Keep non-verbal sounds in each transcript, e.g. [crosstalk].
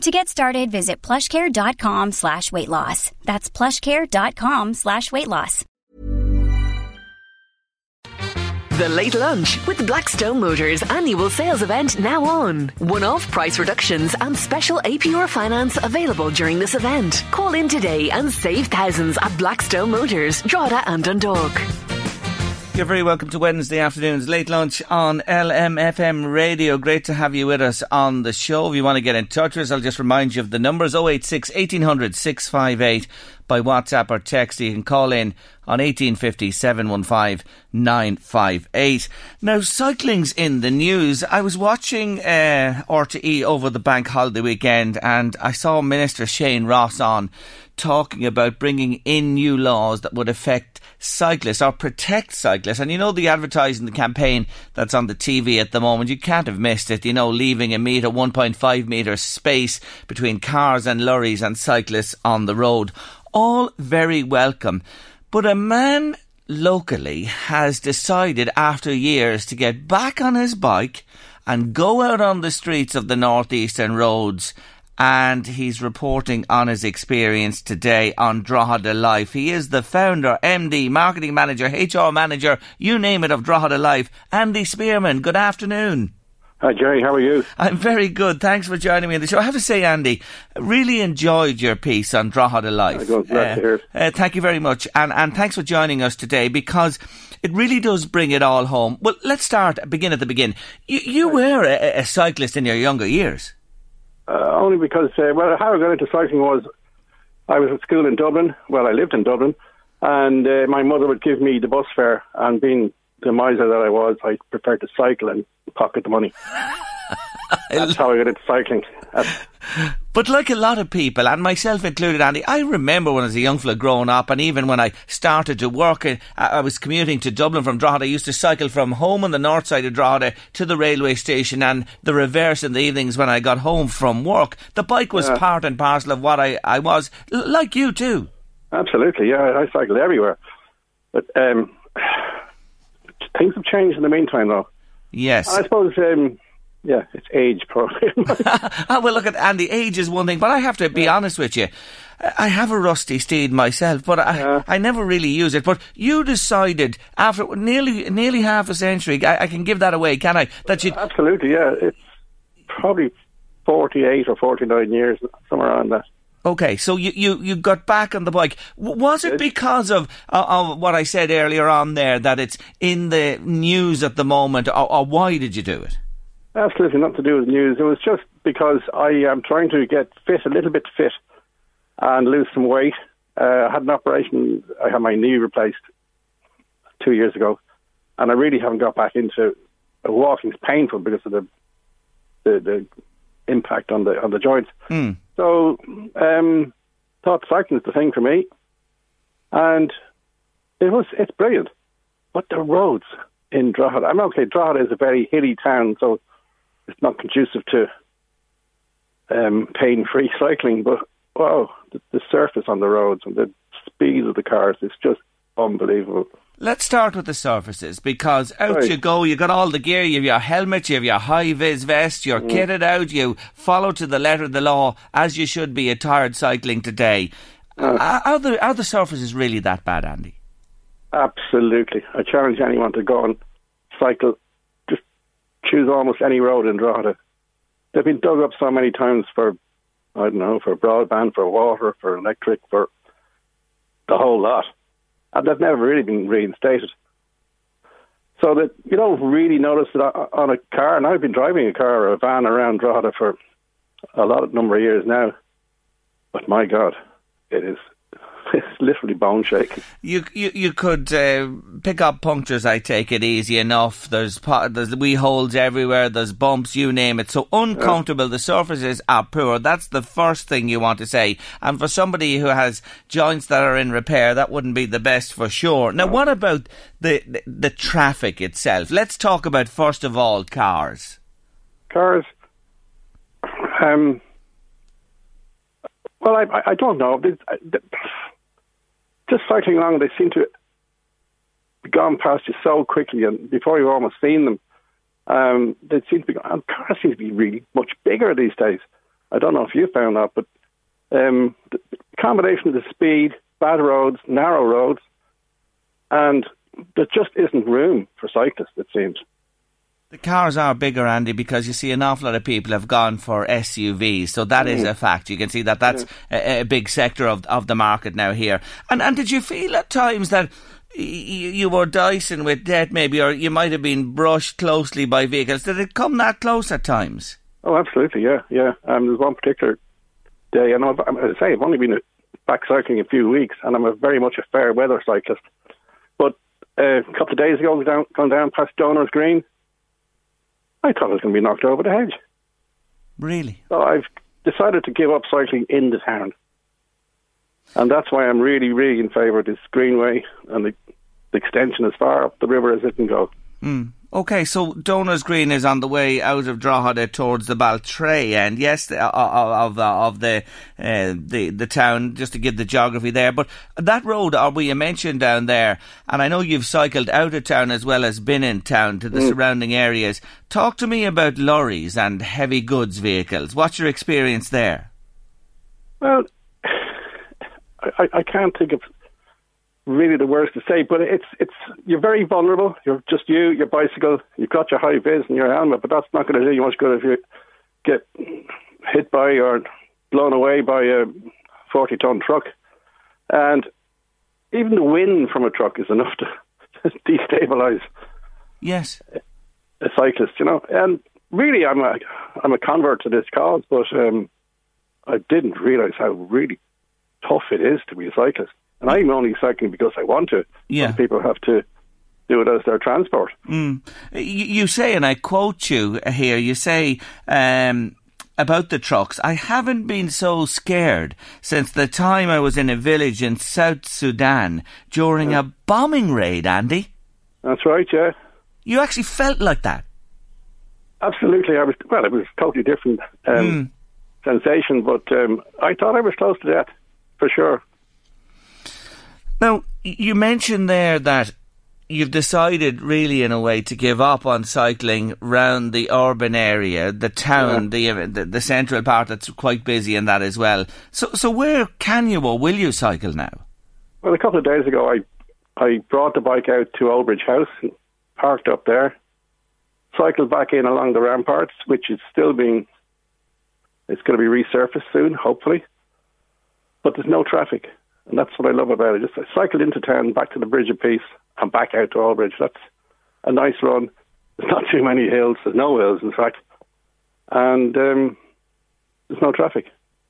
To get started, visit plushcare.com slash weight loss. That's plushcare.com slash weight loss. The Late Lunch with Blackstone Motors annual sales event now on. One-off price reductions and special APR finance available during this event. Call in today and save thousands at Blackstone Motors, Drogheda and Dundalk. You're very welcome to Wednesday afternoon's late lunch on LMFM radio. Great to have you with us on the show. If you want to get in touch with us, I'll just remind you of the numbers 086 1800 658 by WhatsApp or text. You can call in on 1850 715 958. Now, cycling's in the news. I was watching uh, RTE over the bank holiday weekend and I saw Minister Shane Ross on talking about bringing in new laws that would affect cyclists or protect cyclists. And you know the advertising the campaign that's on the TV at the moment, you can't have missed it. You know, leaving a metre, 1.5 metre space between cars and lorries and cyclists on the road. All very welcome. But a man locally has decided after years to get back on his bike and go out on the streets of the northeastern roads and he's reporting on his experience today on Drogheda Life. He is the founder, MD, marketing manager, HR manager, you name it, of Drogheda Life. Andy Spearman, good afternoon. Hi, Jerry. How are you? I'm very good. Thanks for joining me on the show. I have to say, Andy, really enjoyed your piece on Drogheda Life. Glad uh, to hear uh, thank you very much. And, and thanks for joining us today because it really does bring it all home. Well, let's start, begin at the begin. You, you were a, a cyclist in your younger years. Uh, only because, uh, well, how I got into cycling was I was at school in Dublin. Well, I lived in Dublin, and uh, my mother would give me the bus fare. And being the miser that I was, I preferred to cycle and pocket the money. [laughs] That's how I got into cycling. but like a lot of people, and myself included, Andy, I remember when I was a young fella growing up, and even when I started to work, uh, I was commuting to Dublin from Drogheda. I used to cycle from home on the north side of Drogheda to the railway station, and the reverse in the evenings when I got home from work. The bike was yeah. part and parcel of what I, I was, like you too. Absolutely, yeah. I cycled everywhere. But um, [sighs] things have changed in the meantime, though. Yes. I suppose um, yeah, it's age probably. [laughs] [laughs] Ah, well, look at Andy. Age is one thing, but I have to be yeah. honest with you. I have a rusty steed myself, but I, yeah. I never really use it. But you decided after nearly nearly half a century, I, I can give that away, can I? That you absolutely, yeah. It's probably forty eight or forty nine years, somewhere around that. Okay, so you, you, you got back on the bike. Was it because of, uh, of what I said earlier on there that it's in the news at the moment, or, or why did you do it? Absolutely nothing to do with news. It was just because I am trying to get fit, a little bit fit, and lose some weight. Uh, I had an operation. I had my knee replaced two years ago, and I really haven't got back into uh, walking. It's painful because of the the, the impact on the on the joints. Mm. So, um, cycling is the thing for me, and it was it's brilliant. But the roads in Drogheda, I'm okay. Drogheda is a very hilly town, so it's not conducive to um, pain-free [laughs] cycling. But wow, the, the surface on the roads and the speed of the cars is just unbelievable. Let's start with the surfaces because out right. you go. You got all the gear. You have your helmet. You have your high vis vest. You're mm. kitted out. You follow to the letter of the law as you should be attired cycling today. Uh, are the are the surfaces really that bad, Andy? Absolutely. I challenge anyone to go and cycle Just choose almost any road in Drogheda. They've been dug up so many times for, I don't know, for broadband, for water, for electric, for the whole lot. And they've never really been reinstated. So that you don't really notice it on a car, and I've been driving a car or a van around Drogheda for a lot of number of years now. But my God, it is it's [laughs] literally bone shaking. You you you could uh, pick up punctures. I take it easy enough. There's there's wee holes everywhere. There's bumps. You name it. So uncomfortable. Yeah. The surfaces are poor. That's the first thing you want to say. And for somebody who has joints that are in repair, that wouldn't be the best for sure. Now, what about the, the, the traffic itself? Let's talk about first of all cars. Cars. Um. Well, I, I don't know just cycling along, they seem to be gone past you so quickly, and before you've almost seen them, um, they seem to be. And cars seem to be really much bigger these days. I don't know if you found that, but um, the combination of the speed, bad roads, narrow roads, and there just isn't room for cyclists. It seems. The cars are bigger, Andy, because you see an awful lot of people have gone for SUVs. So that mm. is a fact. You can see that that's a, a, big sector of of the market now here. And and did you feel at times that you, you were dicing with debt maybe, or you might have been brushed closely by vehicles? Did it come that close at times? Oh, absolutely. Yeah, yeah. Um, there's one particular day, and I've, I say I've only been back cycling a few weeks, and I'm a very much a fair weather cyclist. But uh, a couple of days ago, down, gone down past Donors Green I thought I was going to be knocked over the hedge. Really? So I've decided to give up cycling in the town. And that's why I'm really, really in favour of this greenway and the, the, extension as far up the river as it can go. Mm. Okay, so Donors Green is on the way out of Drogheda towards the Baltray and yes, uh, uh, of the of the uh, the the town. Just to give the geography there, but that road, or we mentioned down there, and I know you've cycled out of town as well as been in town to the mm. surrounding areas. Talk to me about lorries and heavy goods vehicles. What's your experience there? Well, [sighs] I, I can't think of really the worst to say, but it's it's you're very vulnerable. You're just you, your bicycle. You've got your high vis and your helmet, but that's not going to do you much good if you get hit by or blown away by a forty ton truck. And even the wind from a truck is enough to [laughs] destabilize. Yes, a cyclist, you know. And really, I'm a I'm a convert to this cause, but um, I didn't realize how really tough it is to be a cyclist. And I'm only cycling because I want to. Yeah. Some people have to do it as their transport. Mm. You, say, and I quote you here, you say, um, about the trucks. I haven't been so scared since the time I was in a village in South Sudan during yeah. a bombing raid, Andy. That's right, yeah. You actually felt like that? Absolutely. I was well. It was a totally different um, mm. sensation, but um, I thought I was close to death for sure. Now, you mentioned there that you've decided really in a way to give up on cycling round the urban area, the town, yeah. the, uh, the, the central part that's quite busy and that as well. So so where can you or will you cycle now? Well, a couple of days ago, I I brought the bike out to Old Bridge House, parked up there, cycled back in along the ramparts, which is still being it's going to be resurfaced soon, hopefully. But there's no traffic. And that's what I love about it. Just I cycled into town, back to the Bridge of Peace, and back out to Oldbridge. That's a nice run. There's not too many hills. There's no hills, in fact. And um, there's no traffic.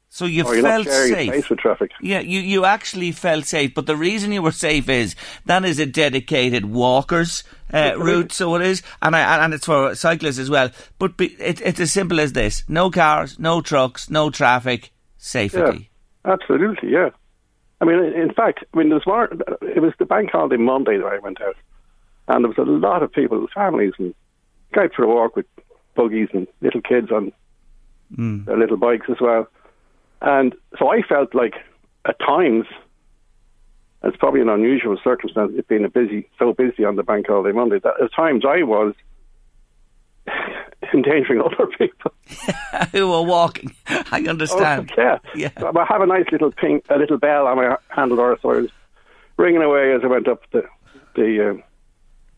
So you or felt safe. with traffic. Yeah, you, you actually felt safe. But the reason you were safe is that is a dedicated walkers uh, route, so it is, and I, and it's for cyclists as well. But be, it, it's as simple as this: no cars, no trucks, no traffic, safety. Yeah, absolutely, yeah. I mean, in fact, I mean, there was more, it was the bank holiday Monday that I went out, and there was a lot of people, families, and go out for a walk with buggies and little kids on mm. their little bikes as well. And so I felt like at times, it's probably an unusual circumstance, it being a busy, so busy on the bank holiday Monday, that at times I was [laughs] endangering other people [laughs] who are walking. I understand. Oh, yeah, yeah. I have a nice little pink, a little bell on my handlebar, so I was ringing away as I went up the the um,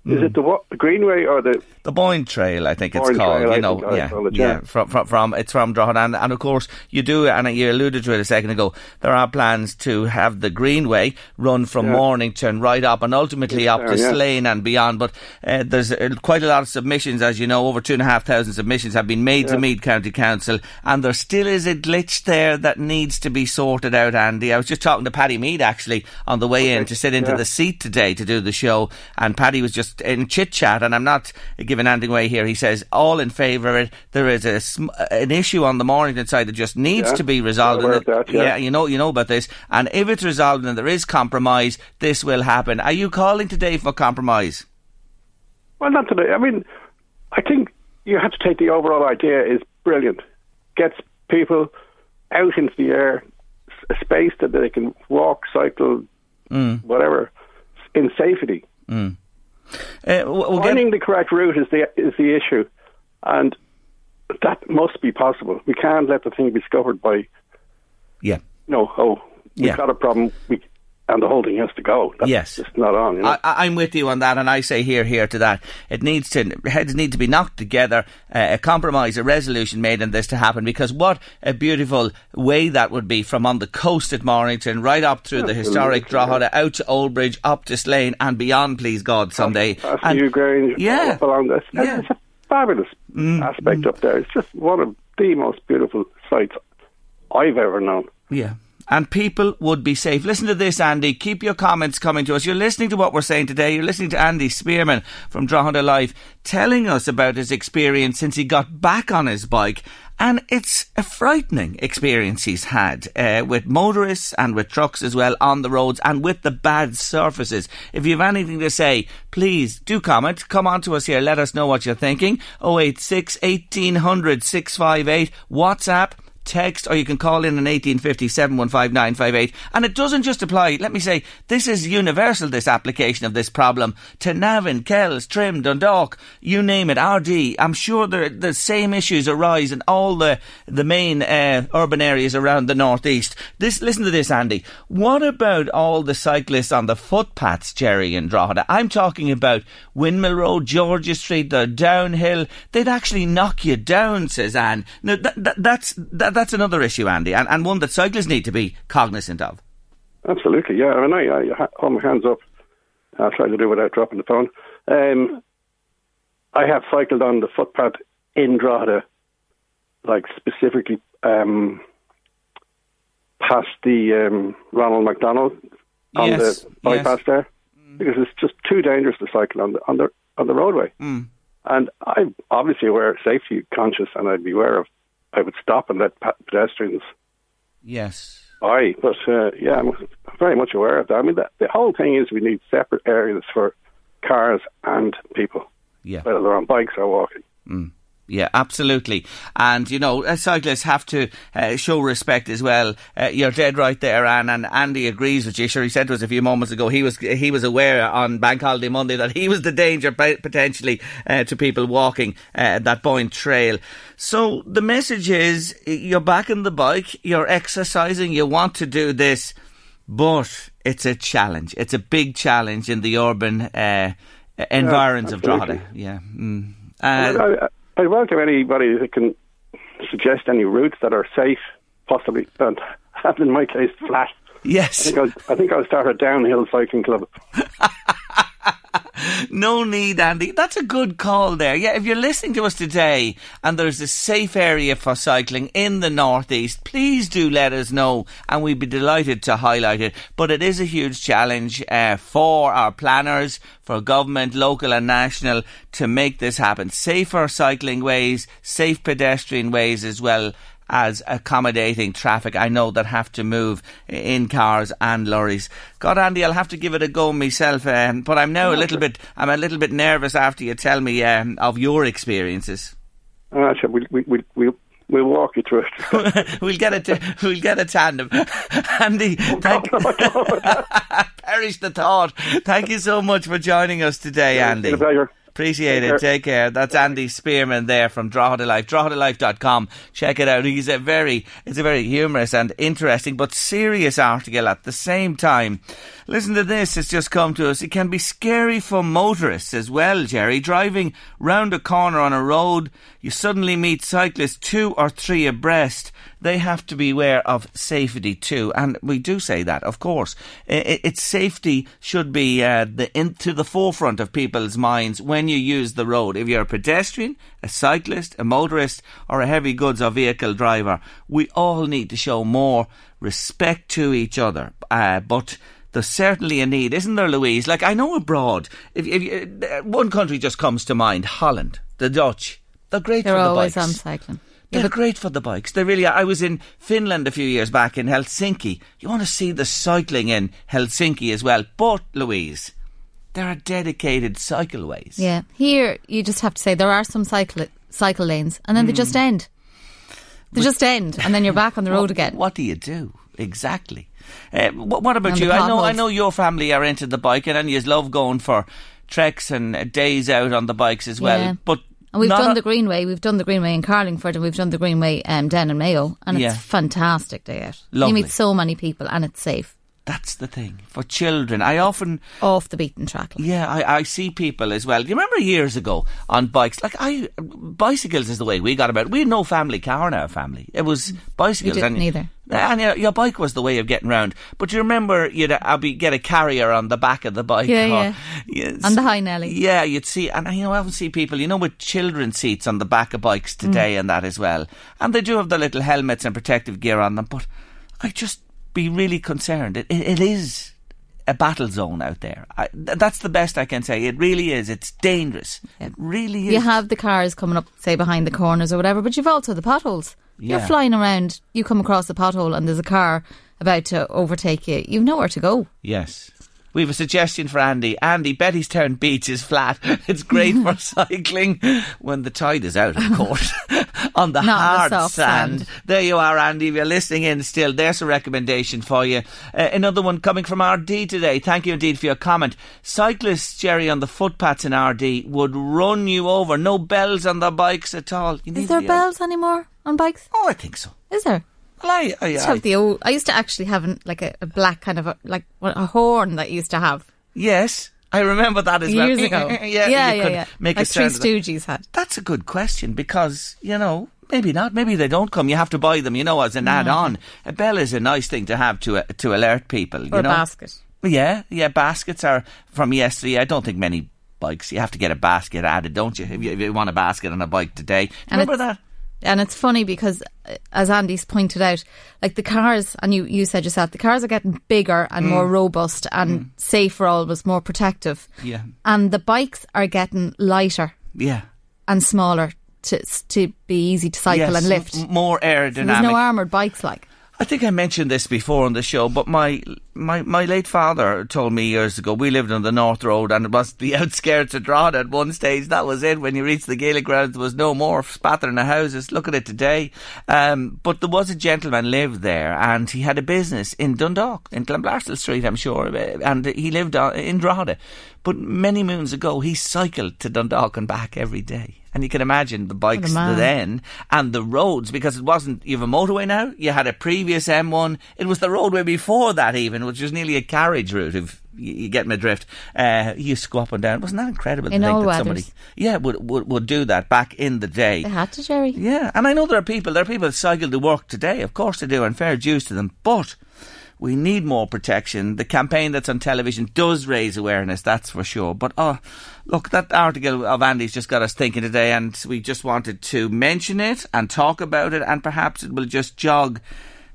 Is it the what, the Greenway or the the Boyne Trail, I think it's called. Trail, you know, yeah, it, yeah. yeah. From, from from it's from Drogheda, and, and of course you do, and you alluded to it a second ago. There are plans to have the Greenway run from Yeah. Mornington right up, and ultimately up to yeah. Slane and beyond. But uh, there's uh, quite a lot of submissions, as you know, over two and a half thousand submissions have been made to Meath County Council, and there still is a glitch there that needs to be sorted out. Andy, I was just talking to Paddy Mead actually on the way in to sit into the seat today to do the show, and Paddy was just in chit chat, and I'm not giving anything away here. He says all in favour of it. There is a sm- an issue on the Mornington side that just needs Yeah. to be resolved. Aware and of that, yeah. you know you know about this, and if it's resolved and there is compromise, this will happen. Are you calling today for compromise? Well, not today. I mean, I think you have to take the overall idea is brilliant. Gets people out into the air, a space that they can walk, cycle, Mm. whatever, in safety. Uh, we'll we'll get- Finding the correct route is the is the issue, and that must be possible. We can't let the thing be scuppered by yeah. no. Oh, we've Yeah. got a problem. We and the whole thing has to go. That's Yes. it's not on. You know? I, I'm with you on that, and I say here, here to that. It needs to heads need to be knocked together, uh, a compromise, a resolution made in this to happen. Because what a beautiful way that would be from on the coast at Mornington, right up through the historic Drogheda, out to Old Bridge, up to Slane, and beyond. Please God, someday. Past And- Grange, yeah. along this. Yeah. Mm, It's a fabulous aspect up there. It's just one of the most beautiful sights I've ever known. Yeah. And people would be safe. Listen to this, Andy. Keep your comments coming to us. You're listening to what we're saying today. You're listening to Andy Spearman from Drogheda Life telling us about his experience since he got back on his bike. And it's a frightening experience he's had uh, with motorists and with trucks as well on the roads and with the bad surfaces. If you have anything to say, please do comment. Come on to us here. Let us know what you're thinking. 086 1800 658. WhatsApp text or you can call in on 1850 715 958 and it doesn't just apply let me say this is universal this application of this problem to Navan, Kells, Trim, Dundalk you name it Ardee I'm sure there, the same issues arise in all the the main uh, urban areas around the northeast. This listen to this Andy. What about all the cyclists on the footpaths Jerry and Drogheda? I'm talking about Windmill Road Georgia Street the downhill. They'd actually knock you down says Anne. Now that, that, that's that, that's another issue Andy and, and one that cyclists need to be cognizant of Absolutely, yeah. I mean, I, I hold my hands up. I'll try to do it without dropping the phone. Um, I have cycled on the footpath in Drogheda, like specifically um, past the um, Ronald McDonald on Yes, the bypass yes. there, because it's just too dangerous to cycle on the on the on the roadway. Mm. And I'm obviously aware, safety conscious, and I'd be aware of. I would stop and let pedestrians yes Aye, but uh, yeah, I'm very much aware of that. I mean, the, the whole thing is we need separate areas for cars and people, yeah whether they're on bikes or walking. Yeah, absolutely. And, you know, uh, cyclists have to uh, show respect as well. Uh, you're dead right there, Anne, and Andy agrees with you. Sure, he said to us a few moments ago he was he was aware on Bank Holiday Monday that he was the danger potentially uh, to people walking uh, that Boyne Trail. So the message is you're back on the bike, you're exercising, you want to do this, but it's a challenge. It's a big challenge in the urban uh, environs of absolutely. Drogheda. Yeah. Mm. Uh, I, I welcome anybody that can suggest any routes that are safe, possibly, and [laughs] in my case flat. I yes. think I'll, I think I'll start a downhill cycling club. [laughs] No need, Andy. That's a good call there. Yeah, if you're listening to us today and there's a safe area for cycling in the northeast, please do let us know and we'd be delighted to highlight it. But it is a huge challenge uh, for our planners, for government, local and national, to make this happen. Safer cycling ways, safe pedestrian ways as well as accommodating traffic I know that have to move in cars and lorries. God, Andy, I'll have to give it a go myself, um, but I'm now a little bit, I'm a little bit nervous after you tell me um, of your experiences. Uh, sure, we'll, we, we, we'll, we'll walk you through it. [laughs] we'll get a t- we'll get a tandem. [laughs] Andy, thank [laughs] perish the thought. Thank you so much for joining us today, It's Andy. Been a pleasure. Appreciate it. Take care. That's Andy Spearman there from Drogheda Life. DroghedaLife.com. Check it out. He's a very, it's a very humorous and interesting but serious article at the same time. Listen to this. It's just come to us. It can be scary for motorists as well, Jerry. Driving round a corner on a road, you suddenly meet cyclists two or three abreast. They have to be aware of safety too. And we do say that, of course. It's safety should be uh, the, in, to the forefront of people's minds when you use the road. If you're a pedestrian, a cyclist, a motorist, or a heavy goods or vehicle driver, we all need to show more respect to each other. Uh, but there's certainly a need, isn't there, Louise? Like I know abroad, if, if you, uh, one country just comes to mind, Holland, the Dutch. They're great They're for the always bikes. on cycling. They're great for the bikes. They really are. I was in Finland a few years back in Helsinki. You want to see the cycling in Helsinki as well. But, Louise, there are dedicated cycleways. Yeah. Here, you just have to say there are some cycle cycle lanes, and then they Hmm. just end. They just end, and then you're back on the [laughs] road again. What do you do? Exactly. Uh, what, what about And you? I know I know your family are into the bike, and you love going for treks and uh, days out on the bikes as well. Yeah. But And we've done a- the Greenway. We've done the Greenway in Carlingford, and we've done the Greenway um, down in Mayo, and Yeah. it's fantastic day out. Lovely. You meet so many people, and it's safe. That's the thing. For children, I often Off the beaten track. like. Yeah, I, I see people as well. Do you remember years ago on bikes? Like I, bicycles is the way we got about. We had no family car in our family. It was bicycles. didn't and, either. And your, your bike was the way of getting round. But do you remember you'd uh, be, get a carrier on the back of the bike? Yeah, or- yeah. On the high Nelly. Yeah, you'd see, and you know, I often see people, you know, with children's seats on the back of bikes Mm. today and that as well. And they do have the little helmets and protective gear on them, but I just be really concerned. It, it, it is a battle zone out there. I, th- that's the best I can say. It really is. It's dangerous. It really is. You have the cars coming up, say, behind the corners or whatever, but you've also the potholes. Yeah. You're flying around, you come across a pothole, and there's a car about to overtake you. You've nowhere to go. Yes. We have a suggestion for Andy. Andy, Bettystown Beach is flat. [laughs] It's great for [laughs] cycling when the tide is out, of [laughs] course. on the Not on the hard sand. sand. There you are, Andy. If you're listening in still, there's a recommendation for you. Uh, another one coming from Ardee today. Thank you indeed for your comment. Cyclists, Jerry, on the footpaths in Ardee would run you over. No bells on their bikes at all. You Is there the- bells anymore on bikes? Oh, I think so. Is there? Well, I, I, used to have the old. I used to actually have an, like a, a black kind of a, like a horn that you used to have yes, I remember that as well. years ago. [laughs] yeah, yeah, you yeah. could yeah. Make like a sound Three. Stooges had. That's a good question because, you know, maybe not. Maybe they don't come. You have to buy them, you know, as an add on. A bell is a nice thing to have to uh, to alert people. Or you a know? basket. Yeah, yeah. Baskets are from yesterday. I don't think many bikes. You have to get a basket added, don't you? If you, if you want a basket on a bike today. Remember that? And it's funny because, uh, as Andy's pointed out, like the cars, and you, you said yourself, the cars are getting bigger and more robust and safer, always more protective. Yeah. And the bikes are getting lighter Yeah. and smaller to to be easy to cycle Yes, and lift. m- more aerodynamic. There's no armoured bikes like. I think I mentioned this before on the show, but my, my my late father told me years ago we lived on the North Road and it was [laughs] the outskirts of Drogheda at one stage. That was it. When you reached the Gaelic grounds, there was no more spattering of houses. Look at it today. Um, but there was a gentleman lived there and he had a business in Dundalk, in Clanbrassil Street, I'm sure, and he lived on, in Drogheda. But many moons ago, he cycled to Dundalk and back every day. And you can imagine the bikes then and the roads because it wasn't. You have a motorway now. You had a previous M1. It was the roadway before that, even, which was nearly a carriage route. If you, get my drift, uh, you used to go up and down. Wasn't that incredible? to In think all that somebody, yeah, would, would would do that back in the day. They had to, Jerry. Yeah, and I know there are people. There are people that cycle to work today. Of course they do, and fair dues to them. But we need more protection. The campaign that's on television does raise awareness, that's for sure. But oh, look, that article of Andy's just got us thinking today, and we just wanted to mention it and talk about it, and perhaps it will just jog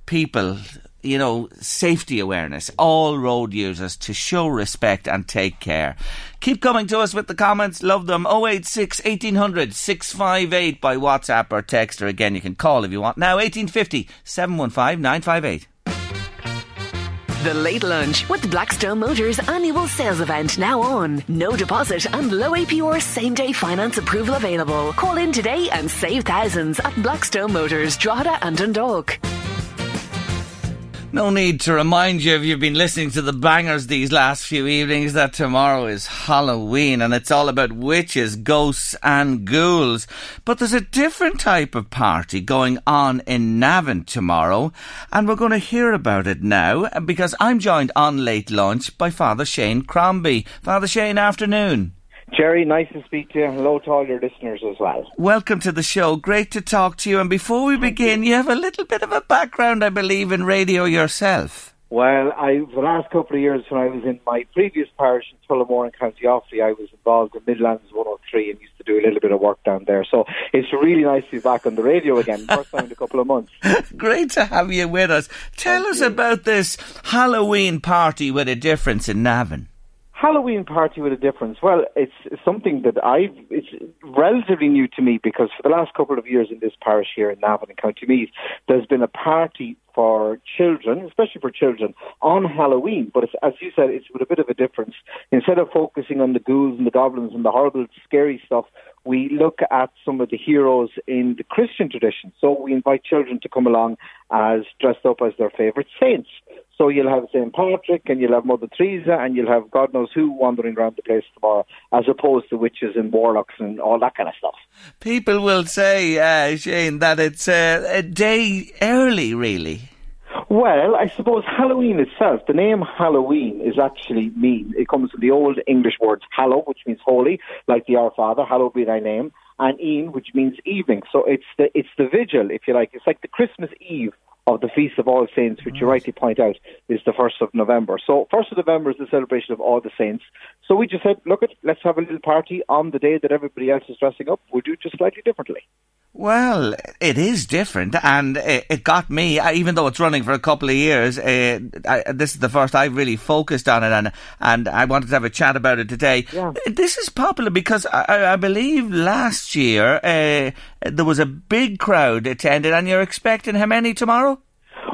people. You know, safety awareness, all road users to show respect and take care. Keep coming to us with the comments, love them. 086 1800 658 by WhatsApp or text, or again, you can call if you want. Now, 1850 715 958. The Late Lunch with Blackstone Motors annual sales event now on. No deposit and low APR same day finance approval available. Call in today and save thousands at Blackstone Motors, Drogheda and Dundalk. No need to remind you if you've been listening to the bangers these last few evenings that tomorrow is Halloween and it's all about witches, ghosts, and ghouls. But there's a different type of party going on in Navan tomorrow, and we're going to hear about it now because I'm joined on late lunch by Father Shane Crombie. Father Shane, afternoon. Jerry, nice to speak to you. Hello to all your listeners as well. Welcome to the show. Great to talk to you. And before we begin, you have a little bit of a background, I believe, in radio yourself. Well, I the last couple of years when I was in my previous parish in Tullamore in County Offaly, I was involved in Midlands 103 and used to do a little bit of work down there. So it's really nice to be back on the radio again, [laughs] first time in a couple of months. [laughs] Great to have you with us. Tell Thank us you. about this Halloween party with a difference in Navan. Halloween party with a difference. Well, it's something that I've, it's relatively new to me because for the last couple of years in this parish here in Navan and County Meath, there's been a party for children, especially for children, on Halloween. But as you said, it's with a bit of a difference. Instead of focusing on the ghouls and the goblins and the horrible, scary stuff, we look at some of the heroes in the Christian tradition. So we invite children to come along as dressed up as their favourite saints. So you'll have St. Patrick and you'll have Mother Teresa and you'll have God knows who wandering around the place tomorrow, as opposed to witches and warlocks and all that kind of stuff. People will say, uh, Shane, that it's uh, a day early, really. Well, I suppose Halloween itself, the name Halloween is actually mean. It comes from the old English words hallow, which means holy, like the Our Father, hallowed be thy name, and een, which means evening. So it's the it's the vigil, if you like. It's like the Christmas Eve of the Feast of All Saints, which you rightly point out is the first of November. So first of November is the celebration of all the saints. So we just said, look, it, let's have a little party on the day that everybody else is dressing up. We'll do it just slightly differently. Well, it is different, and it, it got me. uh, Even though it's running for a couple of years, uh, I, this is the first I've really focused on it, and and I wanted to have a chat about it today. Yeah. This is popular because I, I believe last year uh, there was a big crowd attended, and you're expecting how many tomorrow?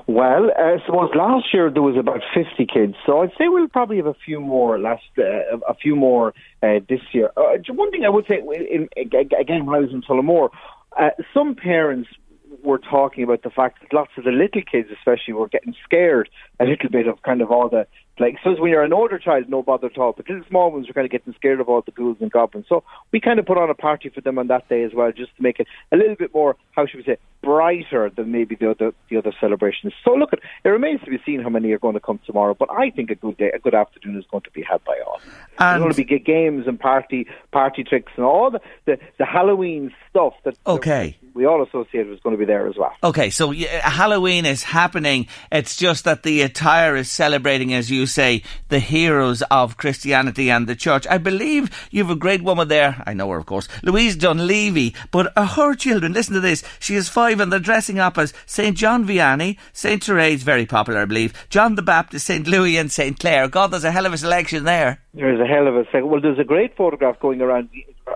Well, uh, suppose last year there was about 50 kids, so I'd say we'll probably have a few more last, uh, a few more uh, this year. Uh, one thing I would say, in, in, again, when I was in Tullamore, uh, some parents were talking about the fact that lots of the little kids, especially, were getting scared a little bit of kind of all the like. So when you're an older child, no bother at all, but little small ones were kind of getting scared of all the ghouls and goblins. So we kind of put on a party for them on that day as well, just to make it a little bit more, how should we say, brighter than maybe the other the other celebrations. So look, it it remains to be seen how many are going to come tomorrow, but I think a good day, a good afternoon is going to be had by all. There's And- going to be games and party party tricks and all the the, the Halloween stuff that Okay. that we all associated was going to be there as well. Okay, so yeah, Halloween is happening. It's just that the attire is celebrating, as you say, the heroes of Christianity and the church. I believe you have a great woman there. I know her, of course, Louise Dunleavy. But uh, her children, listen to this. She is five, and they're dressing up as Saint John Vianney, Saint Therese, very popular, I believe, John the Baptist, Saint Louis, and Saint Clare. God, there's a hell of a selection there. There's a hell of a second. Well, there's a great photograph going around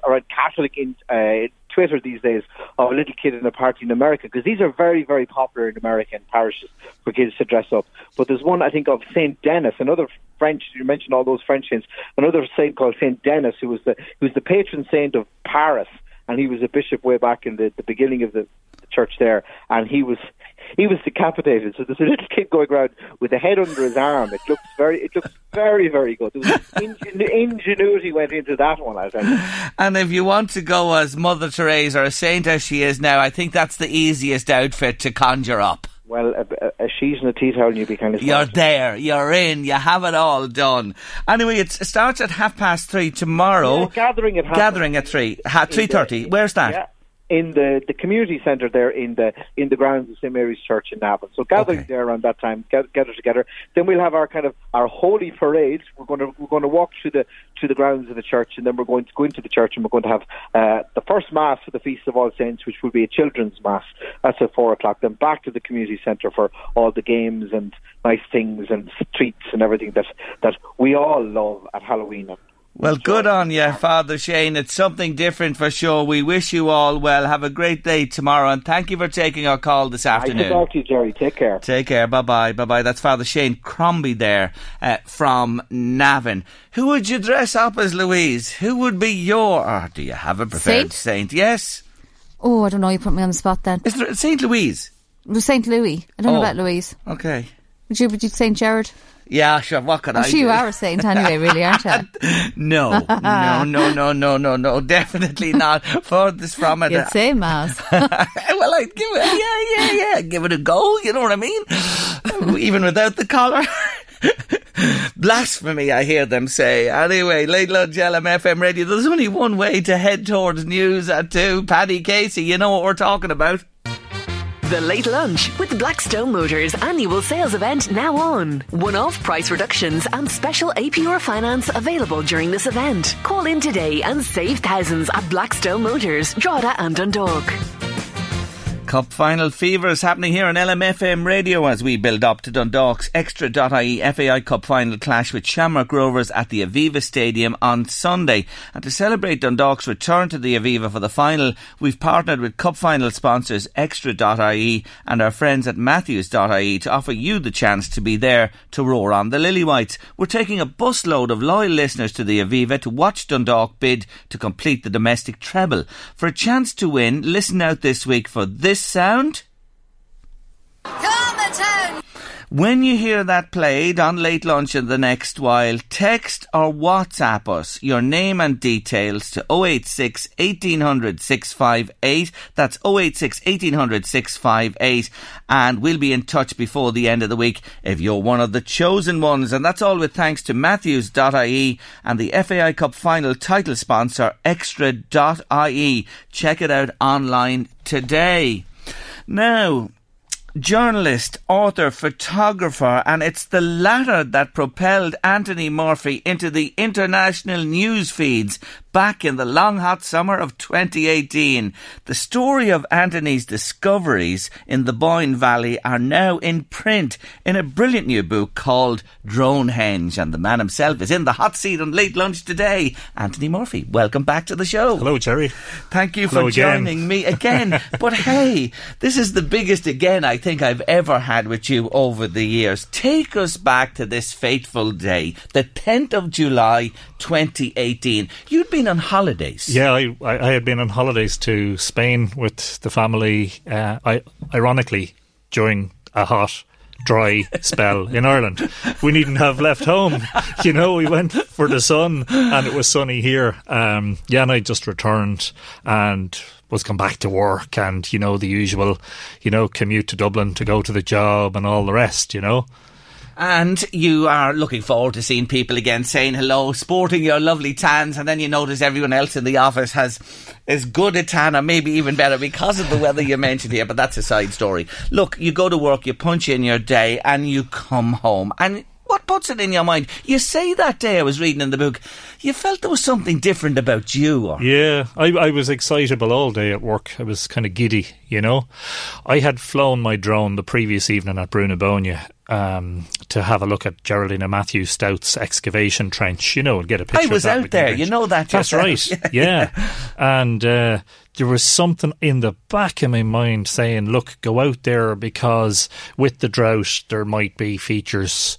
around Catholic in uh, Twitter these days of a little kid in a party in America because these are very very popular in American parishes for kids to dress up. But there's one I think of Saint Denis, another French. You mentioned all those French saints. Another saint called Saint Denis, who was the who was the patron saint of Paris, and he was a bishop way back in the, the beginning of the, the church there, and he was he was decapitated. So there's a little kid going around with a head under his arm. It looks very, it looks very, very good. Ingen- [laughs] ingenuity went into that one. I think. And if you want to go as Mother Teresa or a saint as she is now, I think that's the easiest outfit to conjure up. Well, a, a, a she's and a tea towel, and you'd be kind of. You're there, you're in, you have it all done. Anyway, it starts at half past three tomorrow. Yeah, gathering at half- gathering at three, ha, three thirty. Where's that? Yeah. In the, the community centre there in the in the grounds of St Mary's Church in Navan. So gathering Okay. there around that time, get, gather together. Then we'll have our kind of our holy parade. We're going to we're going to walk through the through the grounds of the church, and then we're going to go into the church, and we're going to have uh, the first mass for the Feast of All Saints, which will be a children's mass. That's at four o'clock. Then back to the community centre for all the games and nice things and treats and everything that that we all love at Halloween. Well, good on you, Father Shane. It's something different for sure. We wish you all well. Have a great day tomorrow, and thank you for taking our call this Nice to afternoon. talk to you, Jerry. Take care. Take care. Bye bye. Bye bye. That's Father Shane Crombie there uh, from Navan. Who would you dress up as, Louise? Who would be your. Or do you have a preferred Saint? saint? Yes. Oh, I don't know. You put me on the spot then. Is there Saint Louise? It St. Louis. I don't know Oh. about Louise. Okay. Would you, would you St. Gerard? Yeah, sure. What could I sure do? you are a saint anyway, really, aren't you? [laughs] No, [laughs] no, no, no, no, no, no, definitely not. Furthest from it. You'd say mass. [laughs] well, I'd give it, yeah, yeah, yeah, give it a go. You know what I mean? Even without the collar. Blasphemy, I hear them say. Anyway, late lunch LMFM radio. There's only one way to head towards news uh, at two. Paddy Casey, you know what we're talking about. The Late Lunch with Blackstone Motors annual sales event now on. One-off price reductions and special APR finance available during this event. Call in today and save thousands at Blackstone Motors, Drogheda and Dundalk. Cup final fever is happening here on LMFM radio as we build up to Dundalk's Extra.ie FAI Cup final clash with Shamrock Rovers at the Aviva Stadium on Sunday. And to celebrate Dundalk's return to the Aviva for the final, we've partnered with Cup final sponsors Extra.ie and our friends at Matthews.ie to offer you the chance to be there to roar on the Lilywhites. We're taking a busload of loyal listeners to the Aviva to watch Dundalk bid to complete the domestic treble. For a chance to win, listen out this week for this sound. When you hear that played on late lunch in the next while, text or WhatsApp us your name and details to 086 1800 658. That's 086 1800 658. And we'll be in touch before the end of the week if you're one of the chosen ones. And that's all with thanks to Matthews.ie and the FAI Cup final title sponsor Extra.ie. Check it out online today. Now, journalist, author, photographer, and it's the latter that propelled Anthony Murphy into the international news feeds back in the long hot summer of 2018. The story of Anthony's discoveries in the Boyne Valley are now in print in a brilliant new book called Dronehenge, and the man himself is in the hot seat on late lunch today. Anthony Murphy, welcome back to the show. Hello, Jerry. Thank you Hello for again. joining me again. [laughs] but hey, this is the biggest again I think I've ever had with you over the years. Take us back to this fateful day, the 10th of July 2018. You'd been on holidays. Yeah, I, I, I had been on holidays to Spain with the family. Uh, I, ironically, during a hot, dry spell in Ireland, we needn't have left home. [laughs] You know, we went for the sun, and it was sunny here. Um, yeah, and I just returned and was come back to work, and you know the usual, you know, commute to Dublin to go to the job and all the rest. You know. And you are looking forward to seeing people again, saying hello, sporting your lovely tans, and then you notice everyone else in the office has as good a tan, or maybe even better, because of the weather you mentioned here. But that's a side story. Look, you go to work, you punch in your day, and you come home, and what puts it in your mind? You say that day I was reading in the book, you felt there was something different about you. Or Yeah, I, I was excitable all day at work. I was kind of giddy, you know. I had flown my drone the previous evening at Brú na Bóinne um, to have a look at Geraldina Matthews Stout's excavation trench, you know, and get a picture. I of was out there, you. know that. That's yourself. right. [laughs] Yeah. And uh, there was something in the back of my mind saying, look, go out there because with the drought, there might be features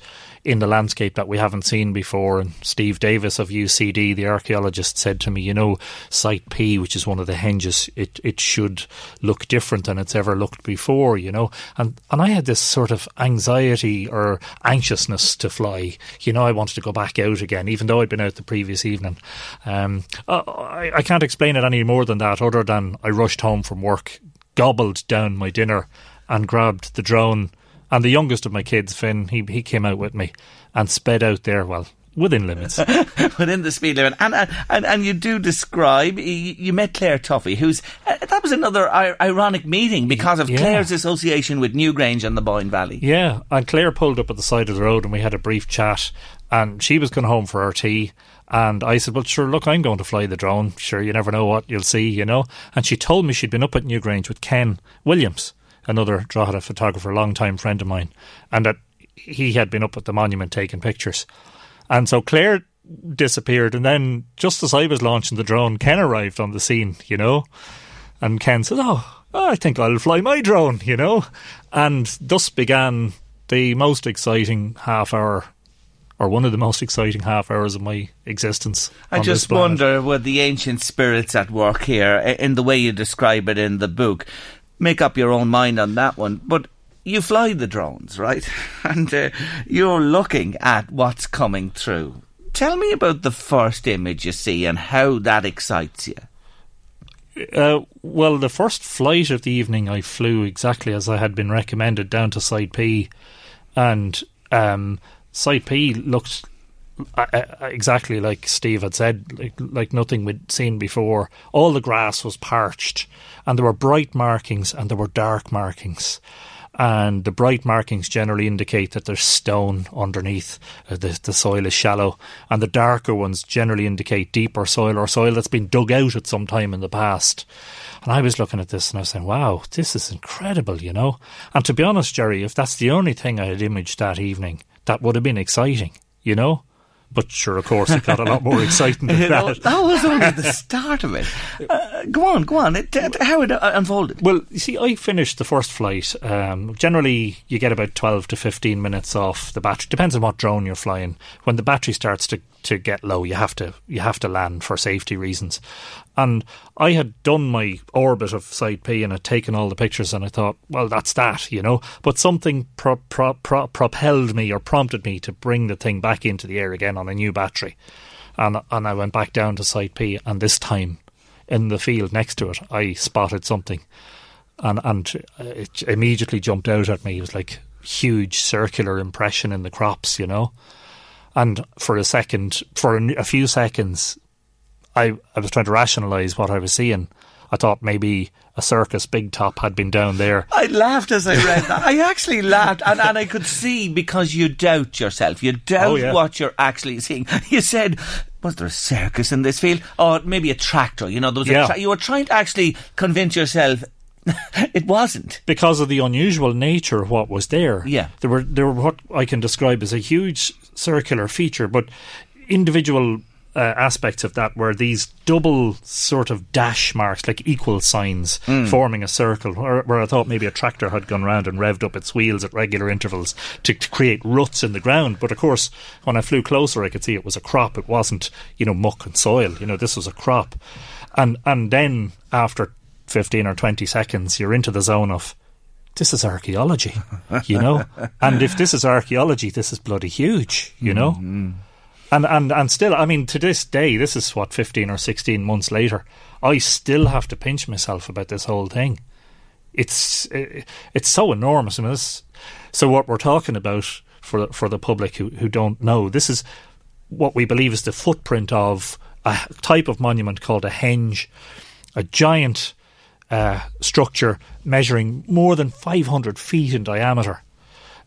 in the landscape that we haven't seen before. And Steve Davis of UCD, the archaeologist, said to me, you know, Site P, which is one of the henges, it, it should look different than it's ever looked before, you know. And, and I had this sort of anxiety or anxiousness to fly. You know, I wanted to go back out again, even though I'd been out the previous evening. Um, I, I can't explain it any more than that, other than I rushed home from work, gobbled down my dinner, and grabbed the drone. And the youngest of my kids, Finn, he he came out with me and sped out there. Well, within limits. [laughs] within the speed limit. And and, and, you do describe, you, you met Claire Tuffy, who's, uh, that was another ironic meeting because of Yeah. Claire's association with Newgrange and the Boyne Valley. Yeah, and Claire pulled up at the side of the road and we had a brief chat. And she was going home for her tea. And I said, Well, sure, look, I'm going to fly the drone. Sure, you never know what you'll see, you know. And she told me she'd been up at Newgrange with Ken Williams, another Drogheda photographer, long-time friend of mine, and that he had been up at the monument taking pictures. And so Claire disappeared. And then, just as I was launching the drone, Ken arrived on the scene, you know. And Ken said, Oh, I think I'll fly my drone, you know. And thus began the most exciting half hour, or one of the most exciting half hours of my existence. I just wonder were the ancient spirits at work here in the way you describe it in the book. Make up your own mind on that one. But you fly the drones, right? [laughs] And uh, you're looking at what's coming through. Tell me about the first image you see and how that excites you. Uh, well, the first flight of the evening, I flew exactly as I had been recommended down to Site P, and um, Site P looked exactly like Steve had said, like, like nothing we'd seen before. All the grass was parched, and there were bright markings and there were dark markings and the bright markings generally indicate that there's stone underneath. Uh, the, the soil is shallow, and the darker ones generally indicate deeper soil or soil that's been dug out at some time in the past. And I was looking at this and I was saying, wow, this is incredible, you know? And to be honest, Jerry, if that's the only thing I had imaged that evening, that would have been exciting, you know? But sure, of course, it got a lot more exciting than [laughs] that. that was only the start of it. Uh, go on, go on. It, it, how it uh, unfolded? Well, you see, I finished the first flight. Um, generally, you get about 12 to 15 minutes off the battery. Depends on what drone you're flying. When the battery starts to to get low, you have to you have to land for safety reasons. And I had done my orbit of Site P and had taken all the pictures, and I thought, well, that's that, you know. But something pro- pro- pro- propelled me or prompted me to bring the thing back into the air again on a new battery, and and I went back down to Site P, and this time in the field next to it, I spotted something, and and uh, it immediately jumped out at me. It was like huge circular impression in the crops, you know. And for a second, for a few seconds, I, I was trying to rationalise what I was seeing. I thought maybe a circus big top had been down there. I laughed as I [laughs] read that. I actually laughed, and, and I could see because you doubt yourself. You doubt Oh, yeah. what you're actually seeing. [laughs] You said, "Was there a circus in this field, or maybe a tractor?" You know, there was Yeah. a tra- you were trying to actually convince yourself [laughs] it wasn't. because of the unusual nature of what was there. Yeah. there were there were what I can describe as a huge circular feature, but individual uh, aspects of that were these double sort of dash marks, like equal signs, forming a circle. Where, where I thought maybe a tractor had gone round and revved up its wheels at regular intervals to, to create ruts in the ground. But of course, when I flew closer, I could see it was a crop. It wasn't, you know, muck and soil. You know, this was a crop. And and then after 15 or 20 seconds, you're into the zone of this is archaeology, you know? [laughs] and if this is archaeology, this is bloody huge, you know? And, and, and still, I mean, to this day, this is what, 15 or 16 months later, I still have to pinch myself about this whole thing. It's, it's so enormous. I mean, this, so what we're talking about for, for the public who, who don't know, this is what we believe is the footprint of a type of monument called a henge, a giant uh, structure measuring more than 500 feet in diameter,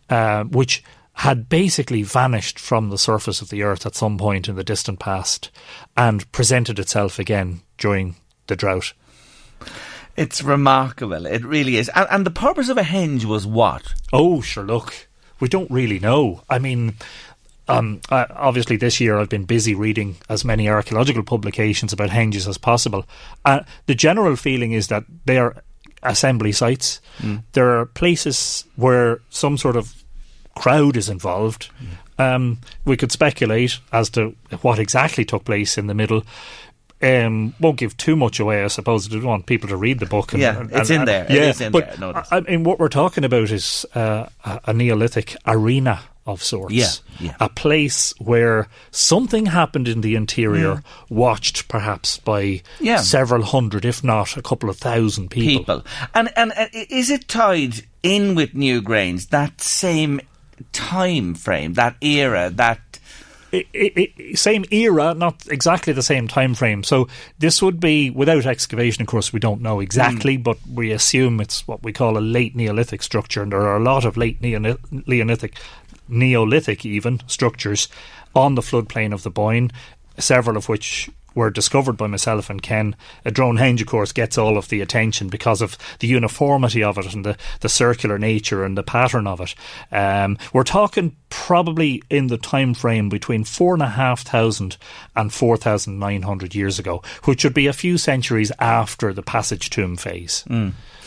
uh, which had basically vanished from the surface of the earth at some point in the distant past and presented itself again during the drought. It's remarkable. It really is. And, and the purpose of a henge was what? Oh, sure, look, we don't really know. I mean, um, uh, obviously, this year I've been busy reading as many archaeological publications about henges as possible. Uh, the general feeling is that they are assembly sites. There are places where some sort of crowd is involved. Um, we could speculate as to what exactly took place in the middle. Um, won't give too much away, I suppose. I don't want people to read the book. And, Yeah, and- it's and- in there. It Yeah, is in but there. I I mean, what we're talking about is uh, a, Neolithic arena of sorts. Yeah, yeah. A place where something happened in the interior, Mm. watched perhaps by Yeah. several hundred, if not a couple of thousand people. people. And, and and is it tied in with Newgrange that same time frame, that era, that I- I- I- same era, not exactly the same time frame. So this would be without excavation. Of course, we don't know exactly, mm. but we assume it's what we call a late Neolithic structure, and there are a lot of late Neolithic, Neolithic even structures on the floodplain of the Boyne. Several of which were discovered by myself and Ken. A drone henge, of course, gets all of the attention because of the uniformity of it and the, the circular nature and the pattern of it. Um, we're talking probably in the time frame between four and a half thousand and four thousand nine hundred years ago, which would be a few centuries after the passage tomb phase.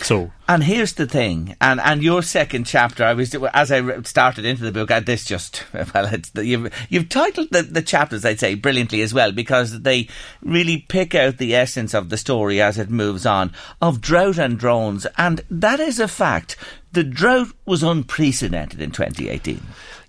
So And here's the thing, and, and your second chapter, I was as I started into the book, I, this just [laughs] well, you've you've titled the, the chapters, I'd say, brilliantly as well, because they really pick out the essence of the story as it moves on of drought and drones, and that is a fact. the drought was unprecedented in 2018.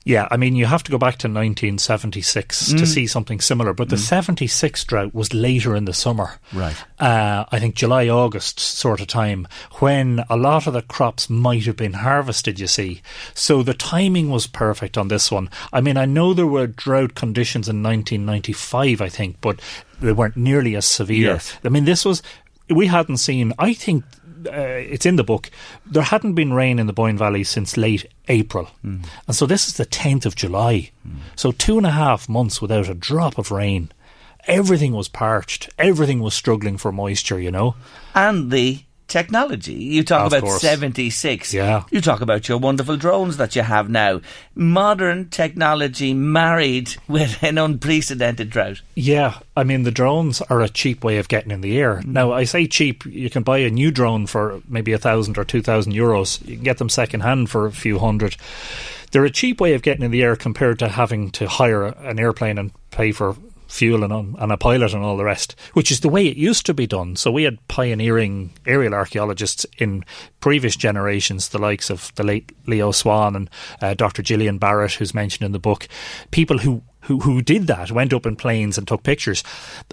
Yeah, I mean, you have to go back to 1976 Mm. to see something similar, but the 76 drought was later in the summer. Right. Uh, I think July, August sort of time, when a lot of the crops might have been harvested, you see. So the timing was perfect on this one. I mean, I know there were drought conditions in 1995, I think, but they weren't nearly as severe. Yes. I mean, this was, we hadn't seen, I think uh, it's in the book. There hadn't been rain in the Boyne Valley since late April, mm. and so this is the tenth of July. Mm. So two and a half months without a drop of rain. Everything was parched. Everything was struggling for moisture. You know. And the technology. You talk Of about course. 76. Yeah. You talk about your wonderful drones that you have now. Modern technology married with [laughs] an unprecedented drought. Yeah, I mean the drones are a cheap way of getting in the air. Mm. Now I say cheap. You can buy a new drone for maybe a thousand or two thousand euros. You can get them second hand for a few hundred. They're a cheap way of getting in the air compared to having to hire an airplane and pay for fuel and, and a pilot and all the rest, which is the way it used to be done. So we had pioneering aerial archaeologists in previous generations, the likes of the late Leo Swan and uh, Dr. Gillian Barrett, who's mentioned in the book, people who who who did that, went up in planes and took pictures.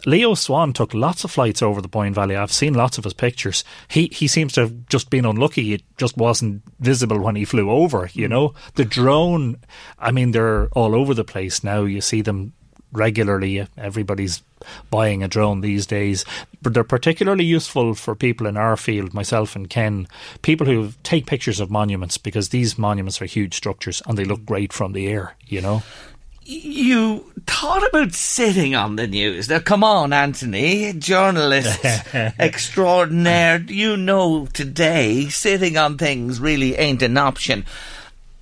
Leo Swan took lots of flights over the Boyne Valley. I've seen lots of his pictures. He he seems to have just been unlucky. It just wasn't visible when he flew over, you know. The drone I mean they're all over the place now. You see them regularly. Everybody's buying a drone these days. But they're particularly useful for people in our field, myself and Ken, people who take pictures of monuments because these monuments are huge structures and they look great from the air, you know. You thought about sitting on the news. Now, come on, Anthony, journalist [laughs] extraordinaire. You know today sitting on things really ain't an option.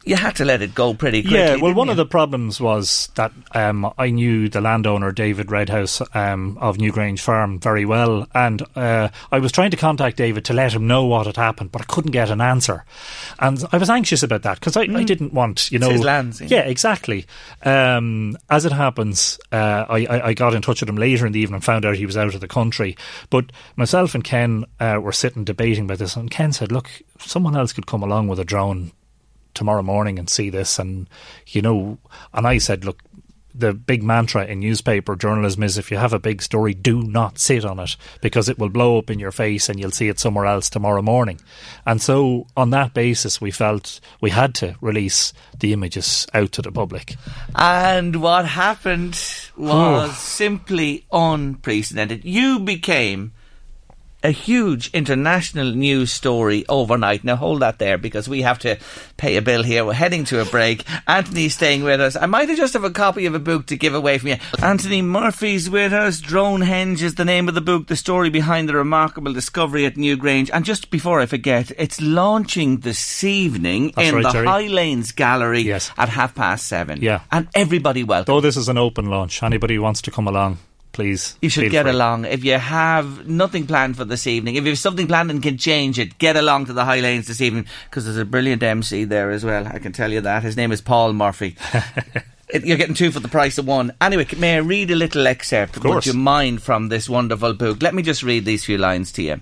You had to let it go pretty quickly. Yeah, well, one you? of the problems was that um, I knew the landowner, David Redhouse, um, of Newgrange Farm very well, and uh, I was trying to contact David to let him know what had happened, but I couldn't get an answer. And I was anxious about that because I, I didn't want, you Mm. It's know. his lands, yeah. Yeah, exactly. Um, as it happens, uh, I, I, I got in touch with him later in the evening and found out he was out of the country. But myself and Ken uh, were sitting debating about this, and Ken said, Look, someone else could come along with a drone tomorrow morning and see this. And you know and I said look the big mantra in newspaper journalism is if you have a big story do not sit on it because it will blow up in your face and you'll see it somewhere else tomorrow morning. And so on that basis we felt we had to release the images out to the public. And what happened was simply unprecedented. You became a huge international news story overnight. Now hold that there because we have to pay a bill here. We're heading to a break. Anthony's staying with us. I might have just have a copy of a book to give away from you. Anthony Murphy's with us. Dronehenge is the name of the book, the story behind the remarkable discovery at Newgrange. And just before I forget, it's launching this evening That's in right, the Jerry. Highlanes Gallery Yes. at half past seven. Yeah. And everybody welcome. though this is an open launch anybody who wants to come along please You should get free. along. If you have nothing planned for this evening, if you have something planned and can change it, get along to the Highlanes this evening because there's a brilliant MC there as well. I can tell you that. His name is Paul Murphy. [laughs] You're getting two for the price of one. Anyway, may I read a little excerpt, would course. you mind, from this wonderful book? Let me just read these few lines to you.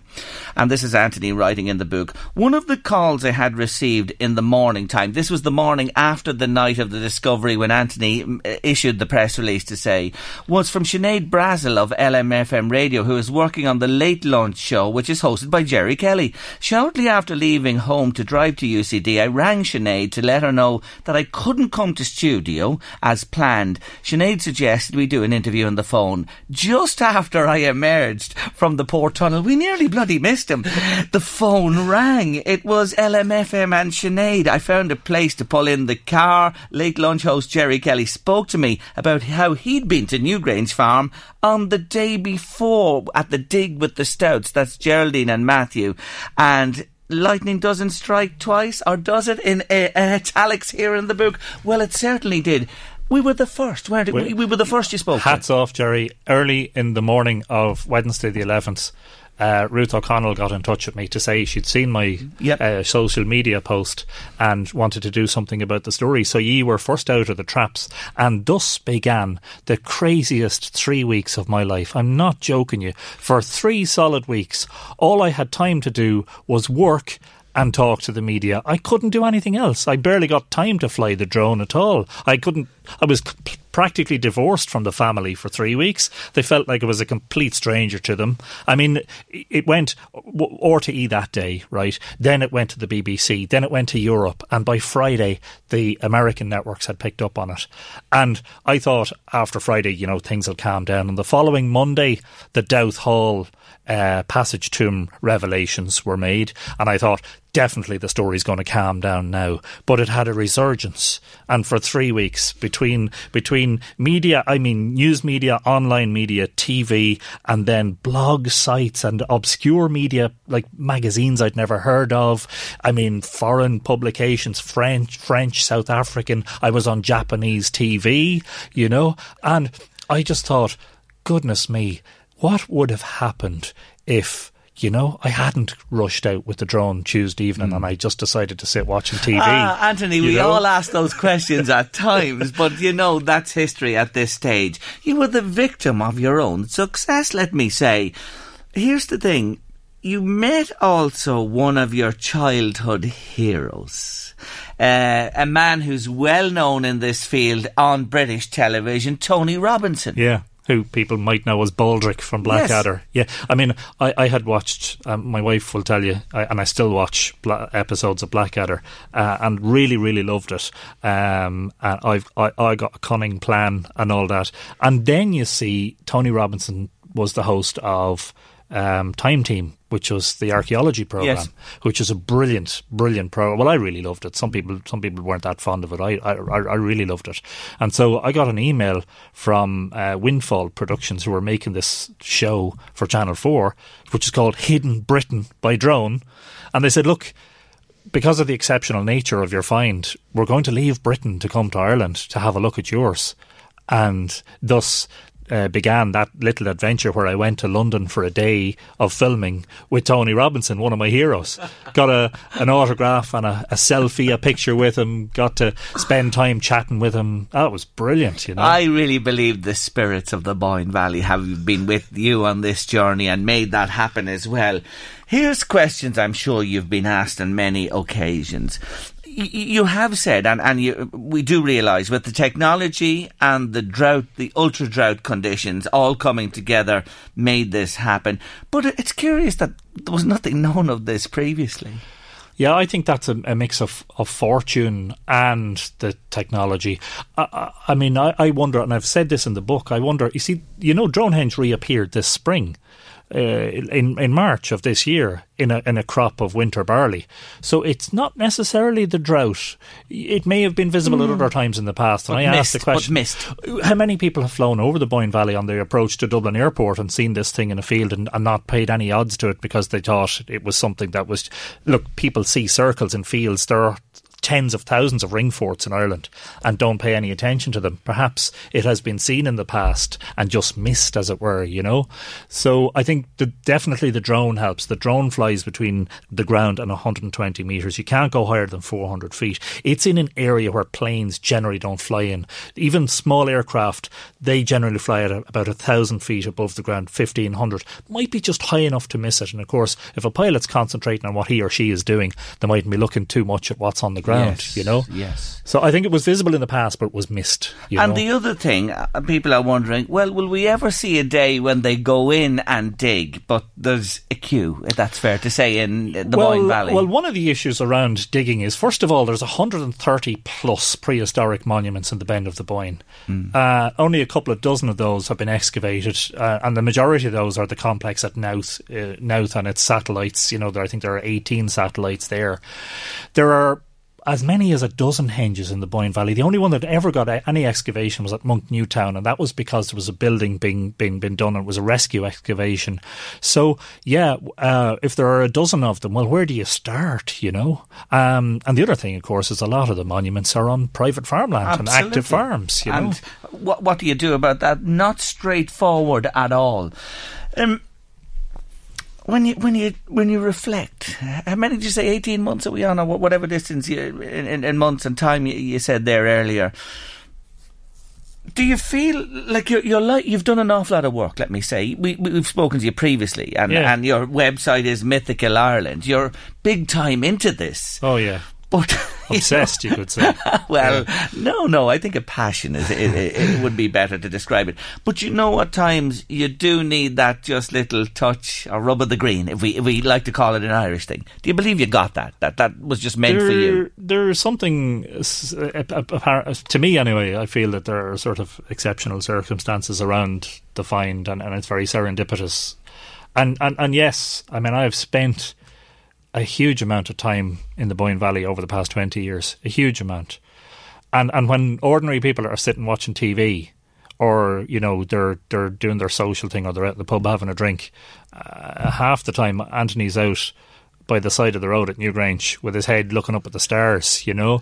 And this is Anthony writing in the book. One of the calls I had received in the morning time, this was the morning after the night of the discovery when Anthony uh, issued the press release to say, was from Sinead Brazel of LMFM Radio, who is working on the Late Lunch show, which is hosted by Jerry Kelly. Shortly after leaving home to drive to UCD, I rang Sinead to let her know that I couldn't come to studio as planned. Sinead suggested we do an interview on the phone. Just after I emerged from the port tunnel, we nearly bloody missed him. [laughs] The phone rang. It was LMFM and Sinead. I found a place to pull in the car. Late lunch host Jerry Kelly spoke to me about how he'd been to Newgrange Farm on the day before at the dig with the Stouts. That's Geraldine and Matthew. And lightning doesn't strike twice, or does it in uh, uh, italics here in the book? Well, it certainly did. We were the first, weren't we? We- We, were the first you spoke to. Hats off, Jerry. Early in the morning of Wednesday, the 11th, uh, Ruth O'Connell got in touch with me to say she'd seen my Yep. uh, social media post and wanted to do something about the story. So ye were first out of the traps, and thus began the craziest three weeks of my life. I'm not joking you. For three solid weeks, all I had time to do was work and talk to the media. I couldn't do anything else. I barely got time to fly the drone at all. I couldn't. I was practically divorced from the family for three weeks. They felt like I was a complete stranger to them. I mean, it went RTE that day, right? Then it went to the BBC. Then it went to Europe. And by Friday, the American networks had picked up on it. And I thought after Friday, you know, things will calm down. And the following Monday, the Dowth Hall uh, Passage Tomb revelations were made, and I thought definitely the story's going to calm down now. But it had a resurgence, and for three weeks between between media, I mean news media, online media, TV, and then blog sites and obscure media like magazines I'd never heard of. I mean foreign publications, French, French, South African. I was on Japanese TV, you know, and I just thought, goodness me what would have happened if you know, I hadn't rushed out with the drone Tuesday evening mm. and I just decided to sit watching TV. Ah, Anthony, we know? all ask those questions at [laughs] times, but you know, that's history at this stage. You were the victim of your own success, let me say. Here's the thing you met also one of your childhood heroes. Uh, a man who's well known in this field on British television, Tony Robinson. Yeah who people might know as Baldrick from Blackadder. Yes. Yeah, I mean, I, I had watched. Um, my wife will tell you, I, and I still watch Bla- episodes of Blackadder, uh, and really, really loved it. Um, and I've I, I got a cunning plan and all that, and then you see Tony Robinson was the host of um, Time Team, which was the archaeology program, yes. which is a brilliant, brilliant program. Well, I really loved it. Some people, some people weren't that fond of it. I, I, I really loved it. And so I got an email from uh, Windfall Productions, who were making this show for Channel Four, which is called Hidden Britain by Drone, and they said, "Look." Because of the exceptional nature of your find, we're going to leave Britain to come to Ireland to have a look at yours and thus uh, began that little adventure where I went to London for a day of filming with Tony Robinson, one of my heroes. [laughs] Got a an autograph and a, a, selfie, a picture with him. Got to spend time chatting with him. That was brilliant. You know, I really believe the spirits of the Boyne Valley have been with you on this journey and made that happen as well. Here's questions I'm sure you've been asked on many occasions you have said, and, and you, we do realise, with the technology and the drought, the ultra drought conditions all coming together, made this happen. But it's curious that there was nothing [laughs] known of this previously. Yeah, I think that's a, a mix of, of fortune and the technology. I, I, I mean, I, I, wonder, and I've said this in the book. I wonder. You see, you know, Dronehenge reappeared this spring uh, in in March of this year in a in a crop of winter barley. So it's not necessarily the drought. It may have been visible mm. at other times in the past. And but I missed, asked the question: missed. How many people have flown over the Boyne Valley on their approach to Dublin Airport and seen this thing in a field and, and not paid any odds to it because they thought it was something that was look? People see circles in fields. There are tens of thousands of ring forts in Ireland and don't pay any attention to them. Perhaps it has been seen in the past and just missed, as it were, you know? So I think definitely the drone helps. The drone flies between the ground and 120 metres. You can't go higher than 400 feet. It's in an area where planes generally don't fly in. Even small aircraft, they generally fly at about 1,000 feet above the ground, 1,500. Might be just high enough to miss it. And of course, if a pilot's concentrating on what he or she is doing, they mightn't be looking too much at what's on the ground, yes, you know? Yes. So I think it was visible in the past, but it was missed. and know? the other thing, uh, people are wondering, well, will we ever see a day when they go in and dig, but there's a queue, if that's fair to say, in the well, Boyne Valley? Well, one of the issues around digging is, first of all, there's 130 plus prehistoric monuments in the Bend of the Boyne. Mm. Uh, only a couple of dozen of those have been excavated, uh, and the majority of those are the complex at Knowth, uh, Knowth and its satellites. You know, there, I think there are 18 satellites there. There are as many as a dozen henges in the Boyne Valley. The only one that ever got any excavation was at Monknewtown, and that was because there was a building being being, being done. And it was a rescue excavation. So yeah, uh, if there are a dozen of them, well, where do you start? You know. Um, and the other thing, of course, is a lot of the monuments are on private farmland Absolutely. and active farms. You and know. What, what do you do about that? Not straightforward at all. Um, when you when you when you reflect, how many did you say? Eighteen months are we on, or whatever distance you, in, in, in months and time you, you said there earlier. do you feel like you're, you're like you've done an awful lot of work? Let me say we, we have spoken to you previously, and Yeah. and your website is Mythical Ireland. You're big time into this, Oh yeah, but [laughs] obsessed, you could say. [laughs] well, no, no. I think a passion is it, it, it would be better to describe it. But you know, at times you do need that just little touch or rub of the green, if we if we like to call it an Irish thing. Do you believe you got that? That that was just meant for you. There's something, to me anyway, I feel that there are sort of exceptional circumstances around the find and, and it's very serendipitous. And, and, and yes, I mean, I've spent a huge amount of time in the Boyne Valley over the past 20 years, a huge amount. And, and when ordinary people are sitting watching TV, or you know they're they're doing their social thing, or they're at the pub having a drink, uh, half the time Anthony's out by the side of the road at Newgrange with his head looking up at the stars, you know.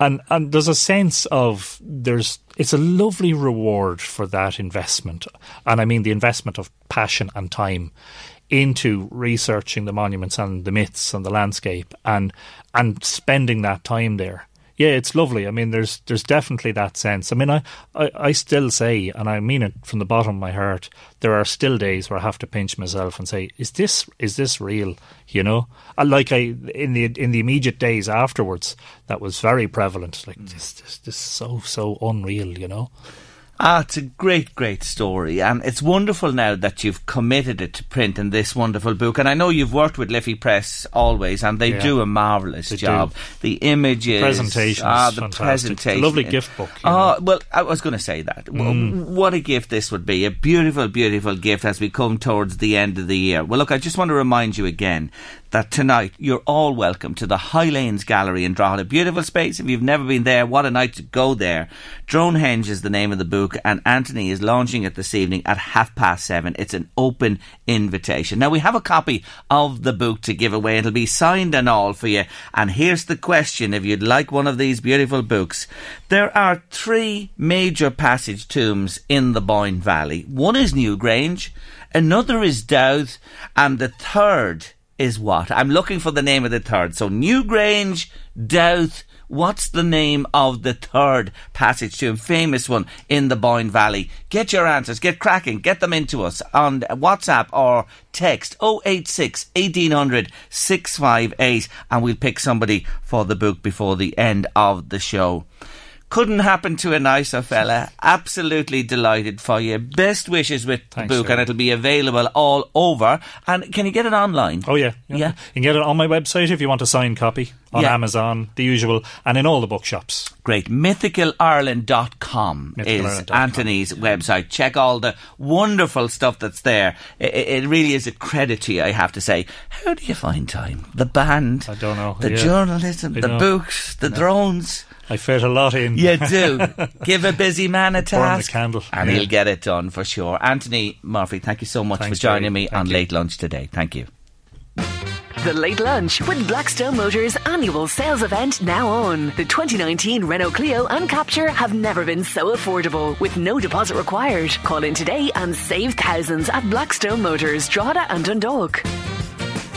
And and there's a sense of there's it's a lovely reward for that investment. And I mean the investment of passion and time into researching the monuments and the myths and the landscape and and spending that time there. Yeah, it's lovely. I mean, there's there's definitely that sense. I mean, I, I, I still say, and I mean it from the bottom of my heart, there are still days where I have to pinch myself and say, "Is this is this real?" You know, And like I in the in the immediate days afterwards, that was very prevalent. Like mm. this this this is so so unreal. You know. Ah, it's a great, great story, and it's wonderful now that you've committed it to print in this wonderful book. And I know you've worked with Liffey Press always, and they Yeah. do a marvelous They do. job. The images, Presentation's ah, the fantastic. presentation, It's a lovely gift book, Oh, know. well, I was going to say that. Mm. What a gift this would be! A beautiful, beautiful gift as we come towards the end of the year. Well, look, I just want to remind you again that tonight you're all welcome to the Highlanes Gallery in Drogheda. Beautiful space. If you've never been there, what a night to go there. Dronehenge is the name of the book, and Anthony is launching it this evening at half past seven. It's an open invitation. Now, we have a copy of the book to give away. It'll be signed and all for you. And here's the question if you'd like one of these beautiful books. There are three major passage tombs in the Boyne Valley. One is Newgrange, another is Dowth, and the third is what? I'm looking for the name of the third. So Newgrange, Dowth, what's the name of the third passage to a famous one in the Boyne Valley? Get your answers, get cracking, get them into us on WhatsApp or text 086 1800 658 and we'll pick somebody for the book before the end of the show. Couldn't happen to a nicer fella. Absolutely delighted for you. Best wishes with Thanks, the book, sir. and it'll be available all over. And can you get it online? Oh yeah, Yeah. You can get it on my website if you want a signed copy on Yeah. Amazon, the usual, and in all the bookshops. Great. MythicalIreland.com is MythicalIreland.com. Anthony's website. Check all the wonderful stuff that's there. It, it really is a credit to you, I have to say. How do you find time? The band, I don't know. the Yeah. journalism, I the know. books, the drones. I fit a lot in. You do. [laughs] Give a busy man a Burn the task. candle. And Yeah. he'll get it done for sure. Anthony Murphy, thank you so much Thanks, for joining Jerry. me Thank on you. Late Lunch today. Thank you. The Late Lunch with Blackstone Motors annual sales event now on. The 2019 Renault Clio and Captur have never been so affordable with no deposit required. Call in today and save thousands at Blackstone Motors, Drogheda and Dundalk.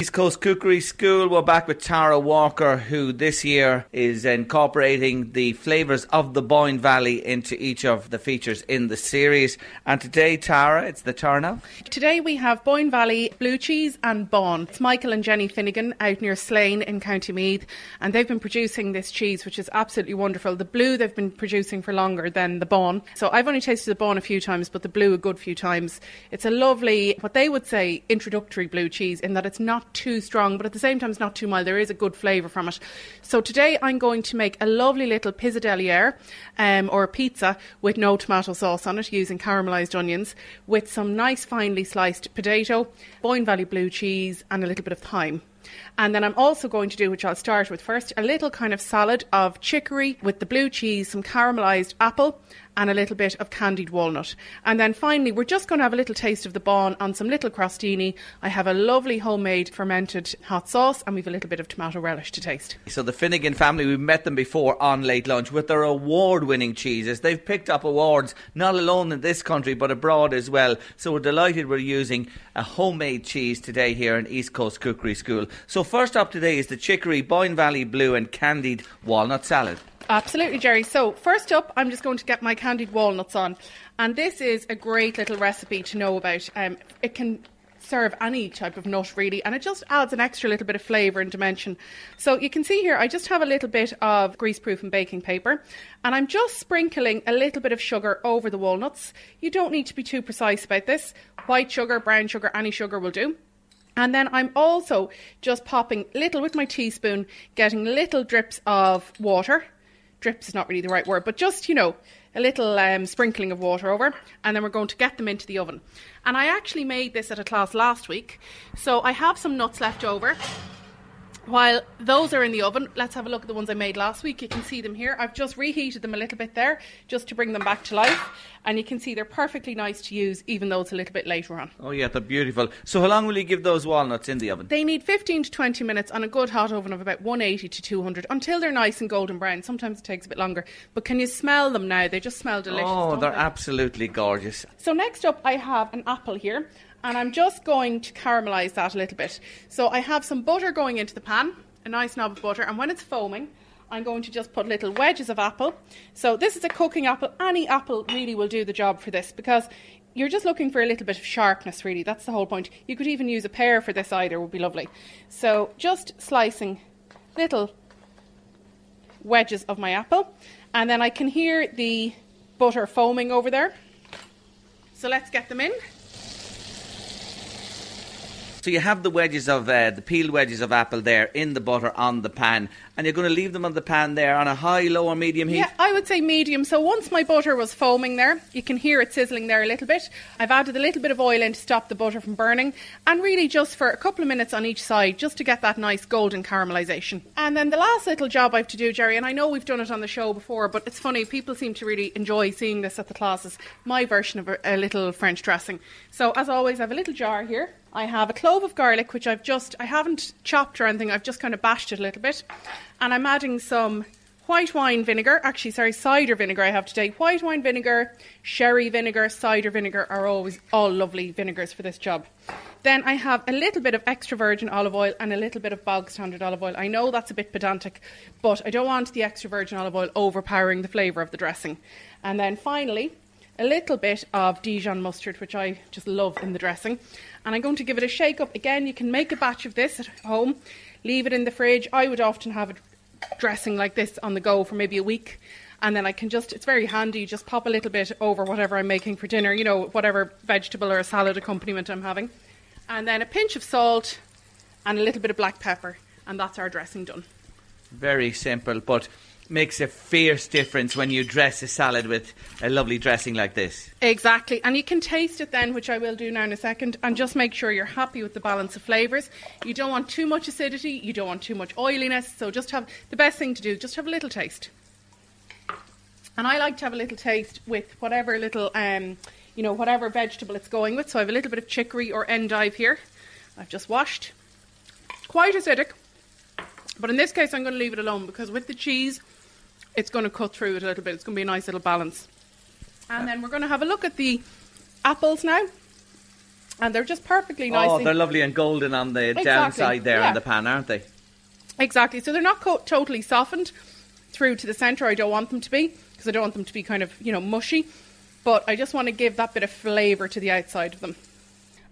East Coast Cookery School. We're back with Tara Walker, who this year is incorporating the flavours of the Boyne Valley into each of the features in the series. And today, Tara, it's the turn now. Today we have Boyne Valley blue cheese and Bawn. It's Michael and Jenny Finnegan out near Slane in County Meath, and they've been producing this cheese, which is absolutely wonderful. The blue they've been producing for longer than the Bawn. So I've only tasted the Bawn a few times, but the blue a good few times. It's a lovely, what they would say, introductory blue cheese in that it's not too strong, but at the same time it's not too mild. There is a good flavour from it. So today I'm going to make a lovely little pissaladière um, or a pizza with no tomato sauce on it using caramelised onions with some nice finely sliced potato, Boyne Valley blue cheese, and a little bit of thyme. And then I'm also going to do, which I'll start with first, a little kind of salad of chicory with the blue cheese, some caramelised apple, and a little bit of candied walnut. And then finally, we're just going to have a little taste of the bawn on some little crostini. I have a lovely homemade fermented hot sauce, and we've a little bit of tomato relish to taste. So the Finnegan family, we've met them before on Late Lunch with their award-winning cheeses. They've picked up awards not alone in this country but abroad as well. So we're delighted we're using a homemade cheese today here in East Coast Cookery School. So first up today is the chicory Boyne Valley Blue and candied walnut salad. Absolutely, Jerry. So, first up, I'm just going to get my candied walnuts on. And this is a great little recipe to know about. Um, it can serve any type of nut really and it just adds an extra little bit of flavour and dimension. So you can see here I just have a little bit of greaseproof and baking paper and I'm just sprinkling a little bit of sugar over the walnuts. You don't need to be too precise about this. White sugar, brown sugar, any sugar will do. And then I'm also just popping little with my teaspoon, getting little drips of water. Drips is not really the right word, but just, you know, a little um, sprinkling of water over, and then we're going to get them into the oven. And I actually made this at a class last week, so I have some nuts left over. While those are in the oven, let's have a look at the ones I made last week. You can see them here. I've just reheated them a little bit there just to bring them back to life. And you can see they're perfectly nice to use, even though it's a little bit later on. Oh, yeah, they're beautiful. So, how long will you give those walnuts in the oven? They need 15 to 20 minutes on a good hot oven of about 180 to 200 until they're nice and golden brown. Sometimes it takes a bit longer. But can you smell them now? They just smell delicious. Oh, they're they? absolutely gorgeous. So, next up, I have an apple here and I'm just going to caramelise that a little bit. So I have some butter going into the pan, a nice knob of butter, and when it's foaming, I'm going to just put little wedges of apple. So this is a cooking apple. Any apple really will do the job for this because you're just looking for a little bit of sharpness, really. That's the whole point. You could even use a pear for this either, would be lovely. So just slicing little wedges of my apple, and then I can hear the butter foaming over there. So let's get them in. So you have the wedges of uh, the peeled wedges of apple there in the butter on the pan, and you're going to leave them on the pan there on a high, low, or medium heat. Yeah, I would say medium. So once my butter was foaming there, you can hear it sizzling there a little bit. I've added a little bit of oil in to stop the butter from burning, and really just for a couple of minutes on each side, just to get that nice golden caramelisation. And then the last little job I have to do, Jerry, and I know we've done it on the show before, but it's funny people seem to really enjoy seeing this at the classes. My version of a, a little French dressing. So as always, I have a little jar here. I have a clove of garlic, which I've just, I haven't chopped or anything, I've just kind of bashed it a little bit. And I'm adding some white wine vinegar, actually, sorry, cider vinegar I have today. White wine vinegar, sherry vinegar, cider vinegar are always all lovely vinegars for this job. Then I have a little bit of extra virgin olive oil and a little bit of bog standard olive oil. I know that's a bit pedantic, but I don't want the extra virgin olive oil overpowering the flavour of the dressing. And then finally, a little bit of Dijon mustard, which I just love in the dressing. And I'm going to give it a shake up. Again, you can make a batch of this at home, leave it in the fridge. I would often have a dressing like this on the go for maybe a week. And then I can just, it's very handy, just pop a little bit over whatever I'm making for dinner, you know, whatever vegetable or a salad accompaniment I'm having. And then a pinch of salt and a little bit of black pepper. And that's our dressing done. Very simple, but makes a fierce difference when you dress a salad with a lovely dressing like this. Exactly. And you can taste it then, which I will do now in a second, and just make sure you're happy with the balance of flavours. You don't want too much acidity, you don't want too much oiliness, so just have the best thing to do, just have a little taste. And I like to have a little taste with whatever little, um, you know, whatever vegetable it's going with. So I have a little bit of chicory or endive here. I've just washed. Quite acidic, but in this case I'm going to leave it alone because with the cheese it's going to cut through it a little bit. It's going to be a nice little balance. And uh, then we're going to have a look at the apples now. And they're just perfectly oh, nice. Oh, they're lovely and golden on the Exactly, downside there yeah. in the pan, aren't they? Exactly. So they're not co- totally softened through to the centre. I don't want them to be because I don't want them to be kind of, you know, mushy. But I just want to give that bit of flavour to the outside of them.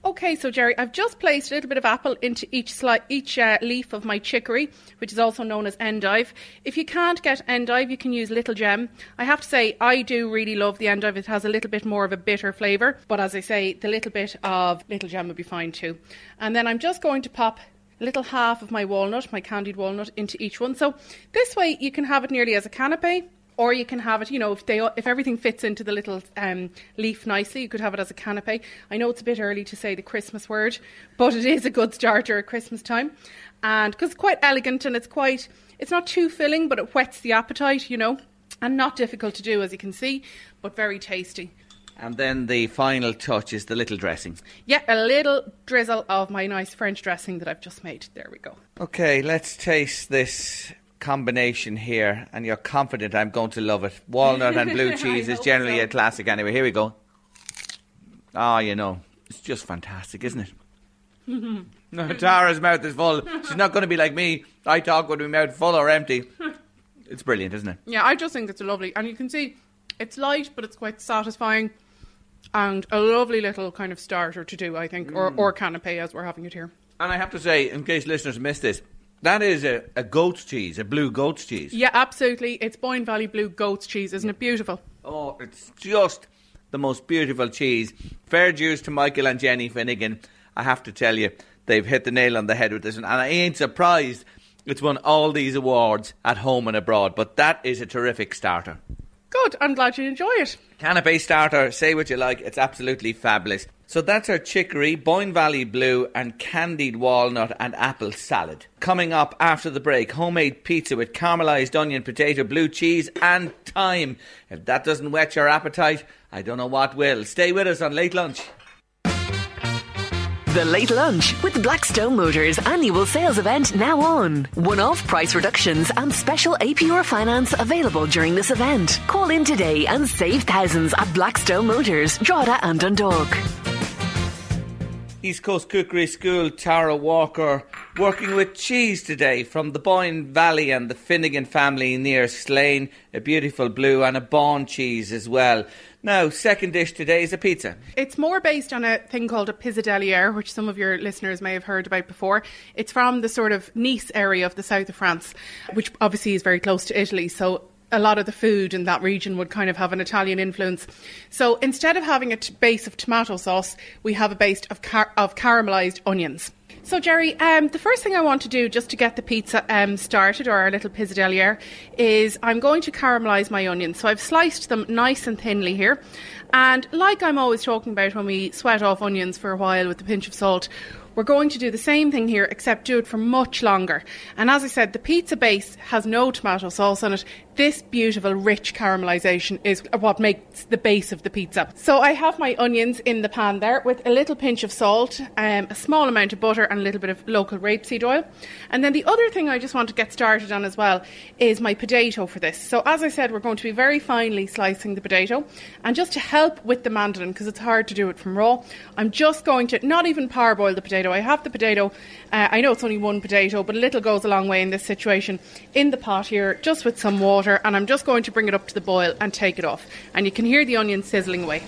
Okay, so Jerry, I've just placed a little bit of apple into each sli- each uh, leaf of my chicory, which is also known as endive. If you can't get endive, you can use little gem. I have to say, I do really love the endive. It has a little bit more of a bitter flavour, but as I say, the little bit of little gem would be fine too. And then I'm just going to pop a little half of my walnut, my candied walnut, into each one. So this way, you can have it nearly as a canapé or you can have it, you know, if they if everything fits into the little um, leaf nicely, you could have it as a canapé. I know it's a bit early to say the Christmas word, but it is a good starter at Christmas time, and because it's quite elegant and it's quite, it's not too filling, but it whets the appetite, you know, and not difficult to do as you can see, but very tasty. And then the final touch is the little dressing. Yeah, a little drizzle of my nice French dressing that I've just made. There we go. Okay, let's taste this combination here, and you're confident I'm going to love it. Walnut and blue [laughs] cheese is generally so. a classic anyway. Here we go. Ah, you know, it's just fantastic, isn't it? [laughs] no, Tara's mouth is full. She's not going to be like me. I talk with my mouth full or empty. [laughs] It's brilliant, isn't it? Yeah, I just think it's lovely. And you can see it's light, but it's quite satisfying. And a lovely little kind of starter to do, I think, or, or canapé as we're having it here. And I have to say, in case listeners missed this, that is a, a goat's cheese, a blue goat's cheese. Yeah, absolutely. It's Boyne Valley Blue Goat's cheese, isn't it beautiful? Oh, it's just the most beautiful cheese. Fair dues to Michael and Jenny Finnegan. I have to tell you, they've hit the nail on the head with this, and I ain't surprised it's won all these awards at home and abroad. But that is a terrific starter. Good. I'm glad you enjoy it. Canapé starter, say what you like, it's absolutely fabulous. So that's our chicory, Boyne Valley Blue, and candied walnut and apple salad. Coming up after the break, homemade pizza with caramelised onion, potato, blue cheese, and thyme. If that doesn't whet your appetite, I don't know what will. Stay with us on Late Lunch. The Late Lunch with Blackstone Motors annual sales event now on. One off price reductions and special APR finance available during this event. Call in today and save thousands at Blackstone Motors, Drogheda and Dundalk. East Coast Cookery School, Tara Walker, working with cheese today from the Boyne Valley and the Finnegan family near Slane. A beautiful blue and a Bawn cheese as well. Now, second dish today is a pizza. It's more based on a thing called a pissaladière, which some of your listeners may have heard about before. It's from the sort of Nice area of the south of France, which obviously is very close to Italy. So a lot of the food in that region would kind of have an Italian influence. So instead of having a t- base of tomato sauce, we have a base of, car- of caramelized onions. So, Jerry, um, the first thing I want to do just to get the pizza um, started, or our little pissaladière, is I'm going to caramelise my onions. So, I've sliced them nice and thinly here. And like I'm always talking about when we sweat off onions for a while with a pinch of salt, we're going to do the same thing here, except do it for much longer. And as I said, the pizza base has no tomato sauce on it. This beautiful, rich caramelisation is what makes the base of the pizza. So I have my onions in the pan there with a little pinch of salt, um, a small amount of butter, and a little bit of local rapeseed oil. And then the other thing I just want to get started on as well is my potato for this. So as I said, we're going to be very finely slicing the potato. And just to help with the mandolin, because it's hard to do it from raw, I'm just going to not even parboil the potato. I have the potato. Uh, I know it's only one potato, but a little goes a long way in this situation. In the pot here, just with some water, and I'm just going to bring it up to the boil and take it off. And you can hear the onions sizzling away.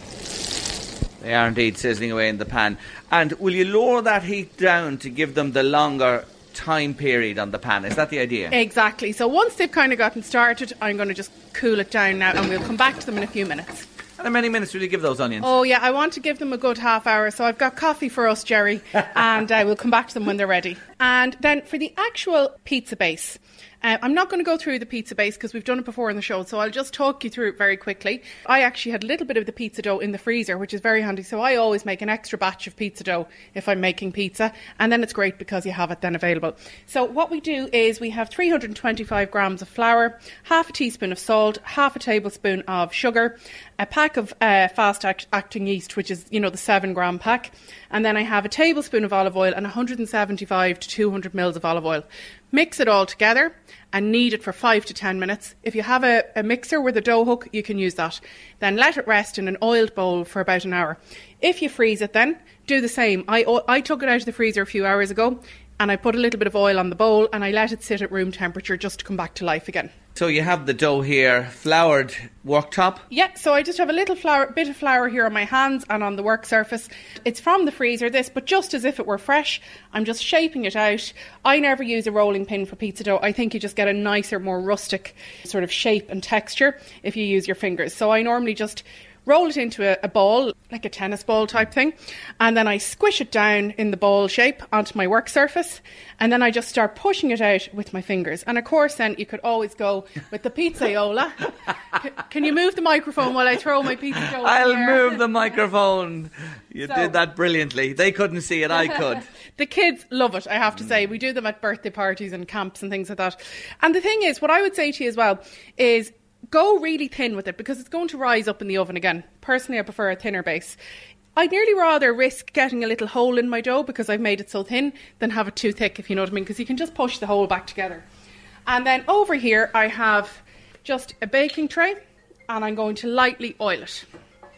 They are indeed sizzling away in the pan. And will you lower that heat down to give them the longer time period on the pan? Is that the idea? Exactly. So once they've kind of gotten started, I'm going to just cool it down now, and we'll come back to them in a few minutes. How many minutes will you give those onions? Oh yeah, I want to give them a good half hour. So I've got coffee for us, Jerry, [laughs] and uh, we'll come back to them when they're ready. And then for the actual pizza base. Uh, I'm not going to go through the pizza base because we've done it before in the show, so I'll just talk you through it very quickly. I actually had a little bit of the pizza dough in the freezer, which is very handy. So I always make an extra batch of pizza dough if I'm making pizza, and then it's great because you have it then available. So what we do is we have 325 grams of flour, half a teaspoon of salt, half a tablespoon of sugar, a pack of uh, fast act- acting yeast, which is you know the seven gram pack, and then I have a tablespoon of olive oil and 175 to 200 mils of olive oil. Mix it all together and knead it for five to ten minutes. If you have a, a mixer with a dough hook, you can use that. Then let it rest in an oiled bowl for about an hour. If you freeze it, then do the same. I, I took it out of the freezer a few hours ago and I put a little bit of oil on the bowl and I let it sit at room temperature just to come back to life again. So you have the dough here, floured worktop. Yeah, so I just have a little flour, bit of flour here on my hands and on the work surface. It's from the freezer, this, but just as if it were fresh. I'm just shaping it out. I never use a rolling pin for pizza dough. I think you just get a nicer, more rustic sort of shape and texture if you use your fingers. So I normally just roll it into a, a, ball, like a tennis ball type thing, and then I squish it down in the ball shape onto my work surface, and then I just start pushing it out with my fingers. And of course, then you could always go with the pizzaiola. [laughs] C- can you move the microphone while I throw my pizza dough? I'll move the microphone. [laughs] You So- did that brilliantly. They couldn't see it, I could. [laughs] the kids love it, I have to say. Mm. We do them at birthday parties and camps and things like that. And the thing is, what I would say to you as well is go really thin with it because it's going to rise up in the oven again. Personally, I prefer a thinner base. I'd nearly rather risk getting a little hole in my dough because I've made it so thin than have it too thick, if you know what I mean, because you can just push the hole back together. And then over here, I have just a baking tray and I'm going to lightly oil it.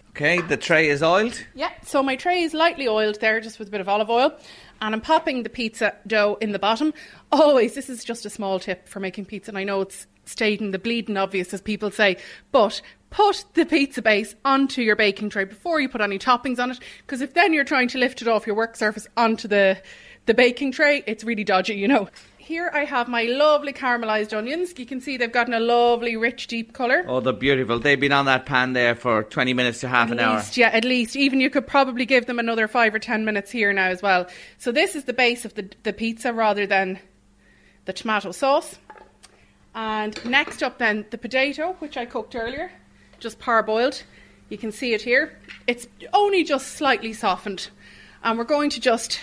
Okay, the tray is oiled. Yeah, so my tray is lightly oiled there, just with a bit of olive oil. And I'm popping the pizza dough in the bottom. Always, this is just a small tip for making pizza, and I know it's stating the bleeding obvious, as people say, but put the pizza base onto your baking tray before you put any toppings on it. Because if then you're trying to lift it off your work surface onto the the baking tray, it's really dodgy, you know. Here I have my lovely caramelised onions. You can see they've gotten a lovely, rich, deep colour. Oh, they're beautiful. They've been on that pan there for 20 minutes to half At an hour. least, yeah, at least. Even you could probably give them another five or ten minutes here now as well. So this is the base of the, the pizza rather than the tomato sauce. And next up then, the potato, which I cooked earlier, just parboiled. You can see it here. It's only just slightly softened. And we're going to just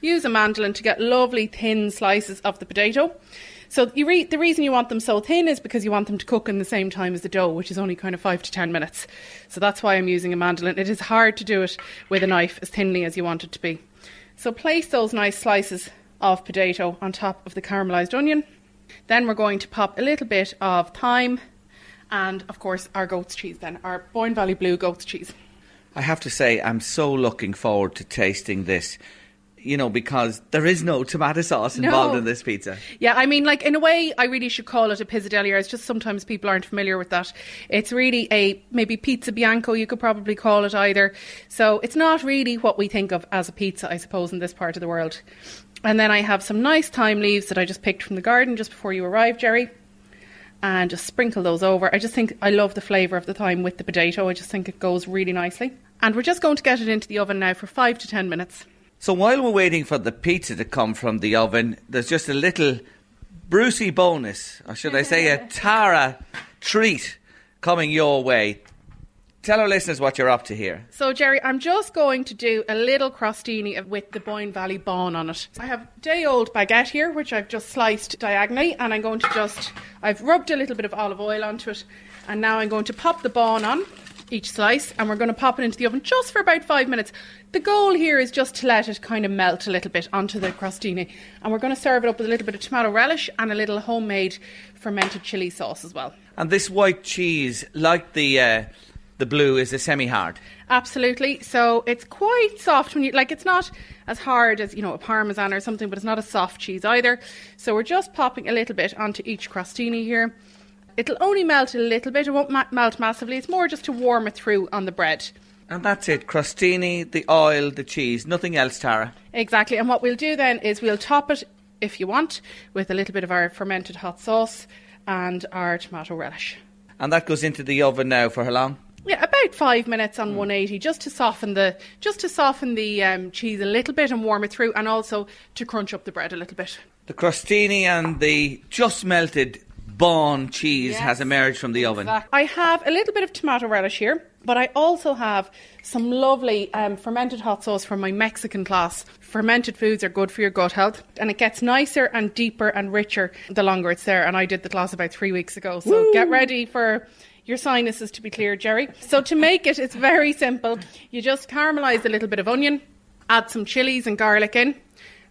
use a mandolin to get lovely thin slices of the potato. So re- the reason you want them so thin is because you want them to cook in the same time as the dough, which is only kind of five to ten minutes. So that's why I'm using a mandolin. It is hard to do it with a knife as thinly as you want it to be. So place those nice slices of potato on top of the caramelised onion. Then we're going to pop a little bit of thyme and, of course, our goat's cheese, then, our Boyne Valley Blue goat's cheese. I have to say, I'm so looking forward to tasting this. You know, because there is no tomato sauce involved No. in this pizza. Yeah, I mean, like, in a way, I really should call it a pissaladière. It's just sometimes people aren't familiar with that. It's really a maybe pizza bianco, you could probably call it either. So it's not really what we think of as a pizza, I suppose, in this part of the world. And then I have some nice thyme leaves that I just picked from the garden just before you arrived, Jerry. And just sprinkle those over. I just think I love the flavour of the thyme with the potato. I just think it goes really nicely. And we're just going to get it into the oven now for five to ten minutes. So while we're waiting for the pizza to come from the oven, there's just a little Brucey bonus, or should I say a [laughs] Tara treat coming your way. Tell our listeners what you're up to here. So, Jerry, I'm just going to do a little crostini with the Boyne Valley Bawn on it. I have day old baguette here, which I've just sliced diagonally, and I'm going to just, I've rubbed a little bit of olive oil onto it, and now I'm going to pop the bawn on each slice, and we're going to pop it into the oven just for about five minutes. The goal here is just to let it kind of melt a little bit onto the crostini, and we're going to serve it up with a little bit of tomato relish and a little homemade fermented chili sauce as well. And this white cheese, like the uh, the blue, is a semi-hard. Absolutely. So it's quite soft when you like. It's not as hard as you know a parmesan or something, but it's not a soft cheese either. So we're just popping a little bit onto each crostini here. It'll only melt a little bit. It won't ma- melt massively. It's more just to warm it through on the bread. And that's it. Crostini, the oil, the cheese. Nothing else, Tara. Exactly. And what we'll do then is we'll top it, if you want, with a little bit of our fermented hot sauce and our tomato relish. And that goes into the oven now for how long? Yeah, about five minutes on 180, just to soften the just to soften the um, cheese a little bit and warm it through, and also to crunch up the bread a little bit. The crostini and the just melted Bawn cheese Yes. has emerged from the oven. I have a little bit of tomato relish here, but I also have some lovely um, fermented hot sauce from my Mexican class. Fermented foods are good for your gut health, and it gets nicer and deeper and richer the longer it's there. And I did the class about three weeks ago, so get ready for your sinuses to be clear, Jerry. So to make it, it's very simple. You just caramelise a little bit of onion, add some chilies and garlic in,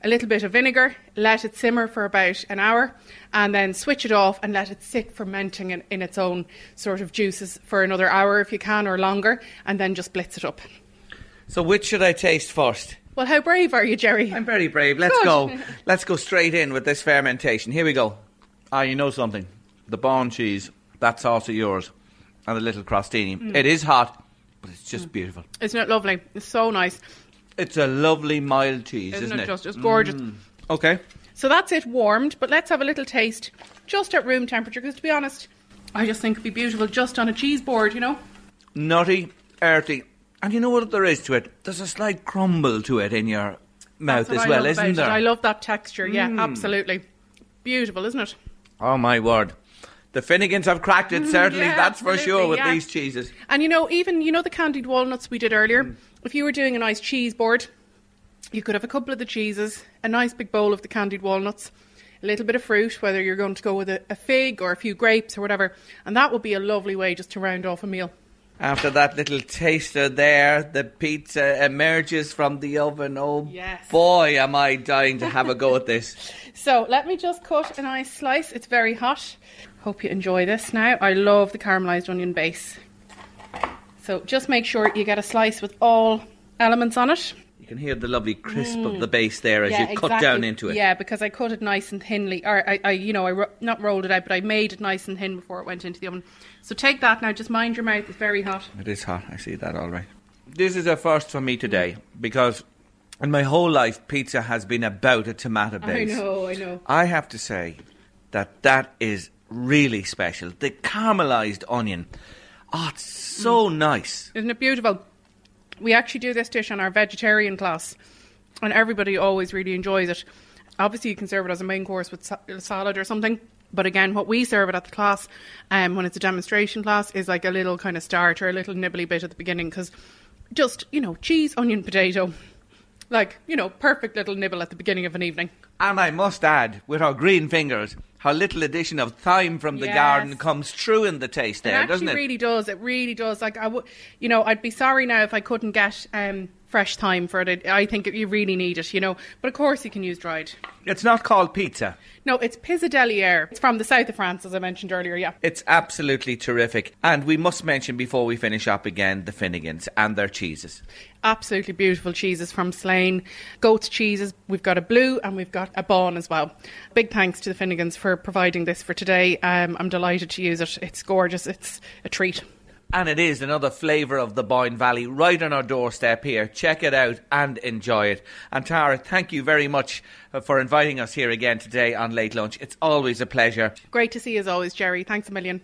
a little bit of vinegar, let it simmer for about an hour, and then switch it off and let it sit fermenting in, in its own sort of juices for another hour if you can or longer, and then just blitz it up. So which should I taste first? Well, how brave are you, Jerry? I'm very brave. Let's Good. go. [laughs] Let's go straight in with this fermentation. Here we go. Ah, you know something? The Bawn cheese, that sauce of yours, and a little crostini. Mm. It is hot, but it's just mm. beautiful. Isn't it lovely? It's so nice. It's a lovely mild cheese, Isn't, isn't, it just? It's gorgeous. Mm. Okay. So that's it warmed, but let's have a little taste just at room temperature, because to be honest, I just think it'd be beautiful just on a cheese board, you know? Nutty, earthy, and you know what there is to it? There's a slight crumble to it in your mouth as I well, isn't there? It. I love that texture, yeah, mm. absolutely. Beautiful, isn't it? Oh my word. The Finnegans have cracked it, mm, certainly, Yeah, that's for sure, with yeah. these cheeses. And you know, even you know the candied walnuts we did earlier. Mm. If you were doing a nice cheese board, you could have a couple of the cheeses, a nice big bowl of the candied walnuts, a little bit of fruit, whether you're going to go with a, a fig or a few grapes or whatever, and that would be a lovely way just to round off a meal. After that little taster there, the pizza emerges from the oven. Oh Yes. boy, am I dying to have a go at this. [laughs] So let me just cut a nice slice. It's very hot. Hope you enjoy this now. I love the caramelised onion base. So just make sure you get a slice with all elements on it. You can hear the lovely crisp of the base there as Mm. Yeah, you cut exactly. down into it. Yeah, because I cut it nice and thinly, or I, I you know, I ro- not rolled it out, but I made it nice and thin before it went into the oven. So take that now. Just mind your mouth; it's very hot. It is hot. I see that all right. This is a first for me today because in my whole life, pizza has been about a tomato base. I know, I know. I have to say that that is really special. The caramelized onion. Oh, it's so Mm. nice. Isn't it beautiful? We actually do this dish on our vegetarian class, and everybody always really enjoys it. Obviously, you can serve it as a main course with sa- salad or something. But again, what we serve it at the class, um, when it's a demonstration class, is like a little kind of starter, a little nibbly bit at the beginning, because just you know, cheese, onion, potato, like you know, perfect little nibble at the beginning of an evening. And I must add, with our green fingers, how little addition of thyme from the Yes. garden comes true in the taste there, it doesn't it? it? really does. It really does. Like I would, you know, I'd be sorry now if I couldn't get um, fresh thyme for it. I think you really need it, you know. But of course, you can use dried. It's not called pizza. No, it's Pissaladière. It's from the south of France, as I mentioned earlier. Yeah. It's absolutely terrific. And we must mention before we finish up again the Finnegans and their cheeses. Absolutely beautiful cheeses from Slane. Goat's cheeses. We've got a blue and we've got a Bawn as well. Big thanks to the Finnegans for providing this for today. Um, I'm delighted to use it. It's gorgeous. It's a treat. And it is another flavour of the Boyne Valley right on our doorstep here. Check it out and enjoy it. And Tara, thank you very much uh, for inviting us here again today on Late Lunch. It's always a pleasure. Great to see you as always, Jerry. Thanks a million.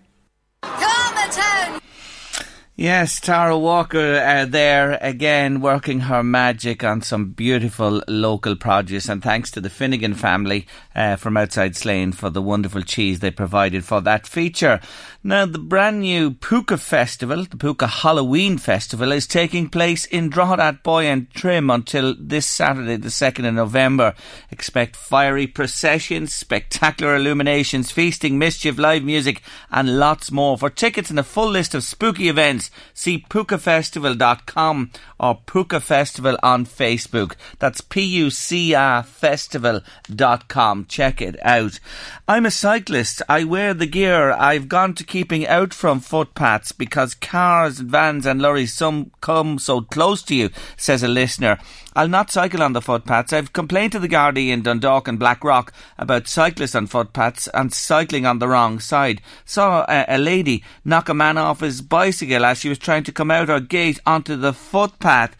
Yes, Tara Walker uh, there again working her magic on some beautiful local produce and thanks to the Finnegan family uh, from outside Slane for the wonderful cheese they provided for that feature. Now the brand new Púca Festival, the Púca Halloween Festival is taking place in Drogheda Athboy and Trim until this Saturday the 2nd of November. Expect fiery processions, spectacular illuminations, feasting, mischief, live music and lots more. For tickets and a full list of spooky events see pucafestival.com or Púca Festival on Facebook. That's P-U-C-A festival.com. Check it out. I'm a cyclist. I wear the gear. I've gone to keeping out from footpaths because cars, vans and lorries some come so close to you, says a listener. I'll not cycle on the footpaths. I've complained to the Gardaí in Dundalk and Blackrock about cyclists on footpaths and cycling on the wrong side. Saw a, a lady knock a man off his bicycle as she was trying to come out her gate onto the footpath.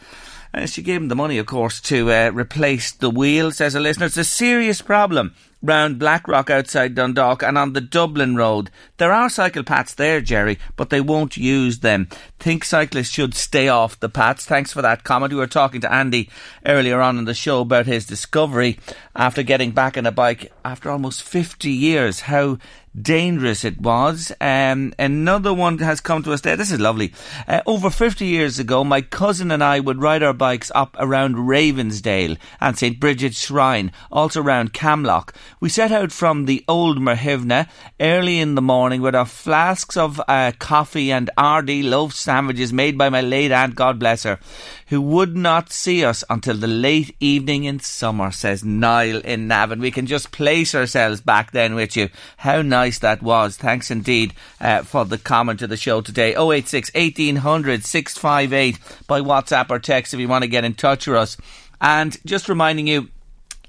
Uh, she gave him the money, of course, to uh, replace the wheel, says a listener. It's a serious problem round Blackrock outside Dundalk and on the Dublin Road. There are cycle paths there, Jerry, but they won't use them. Think cyclists should stay off the paths. Thanks for that comment. We were talking to Andy earlier on in the show about his discovery after getting back on a bike after almost 50 years. How dangerous it was. Um, another one has come to us there. This is lovely. Uh, over 50 years ago, my cousin and I would ride our bikes up around Ravensdale and St. Bridget's Shrine, also around Camlough. We set out from the old Merhivna early in the morning with our flasks of uh, coffee and RD loaf sandwiches made by my late aunt, God bless her, who would not see us until the late evening in summer, says Niall in Navan. We can just place ourselves back then with you. How nice that was. Thanks indeed uh, for the comment to the show today. 086 1800 658 by WhatsApp or text if you want to get in touch with us. And just reminding you,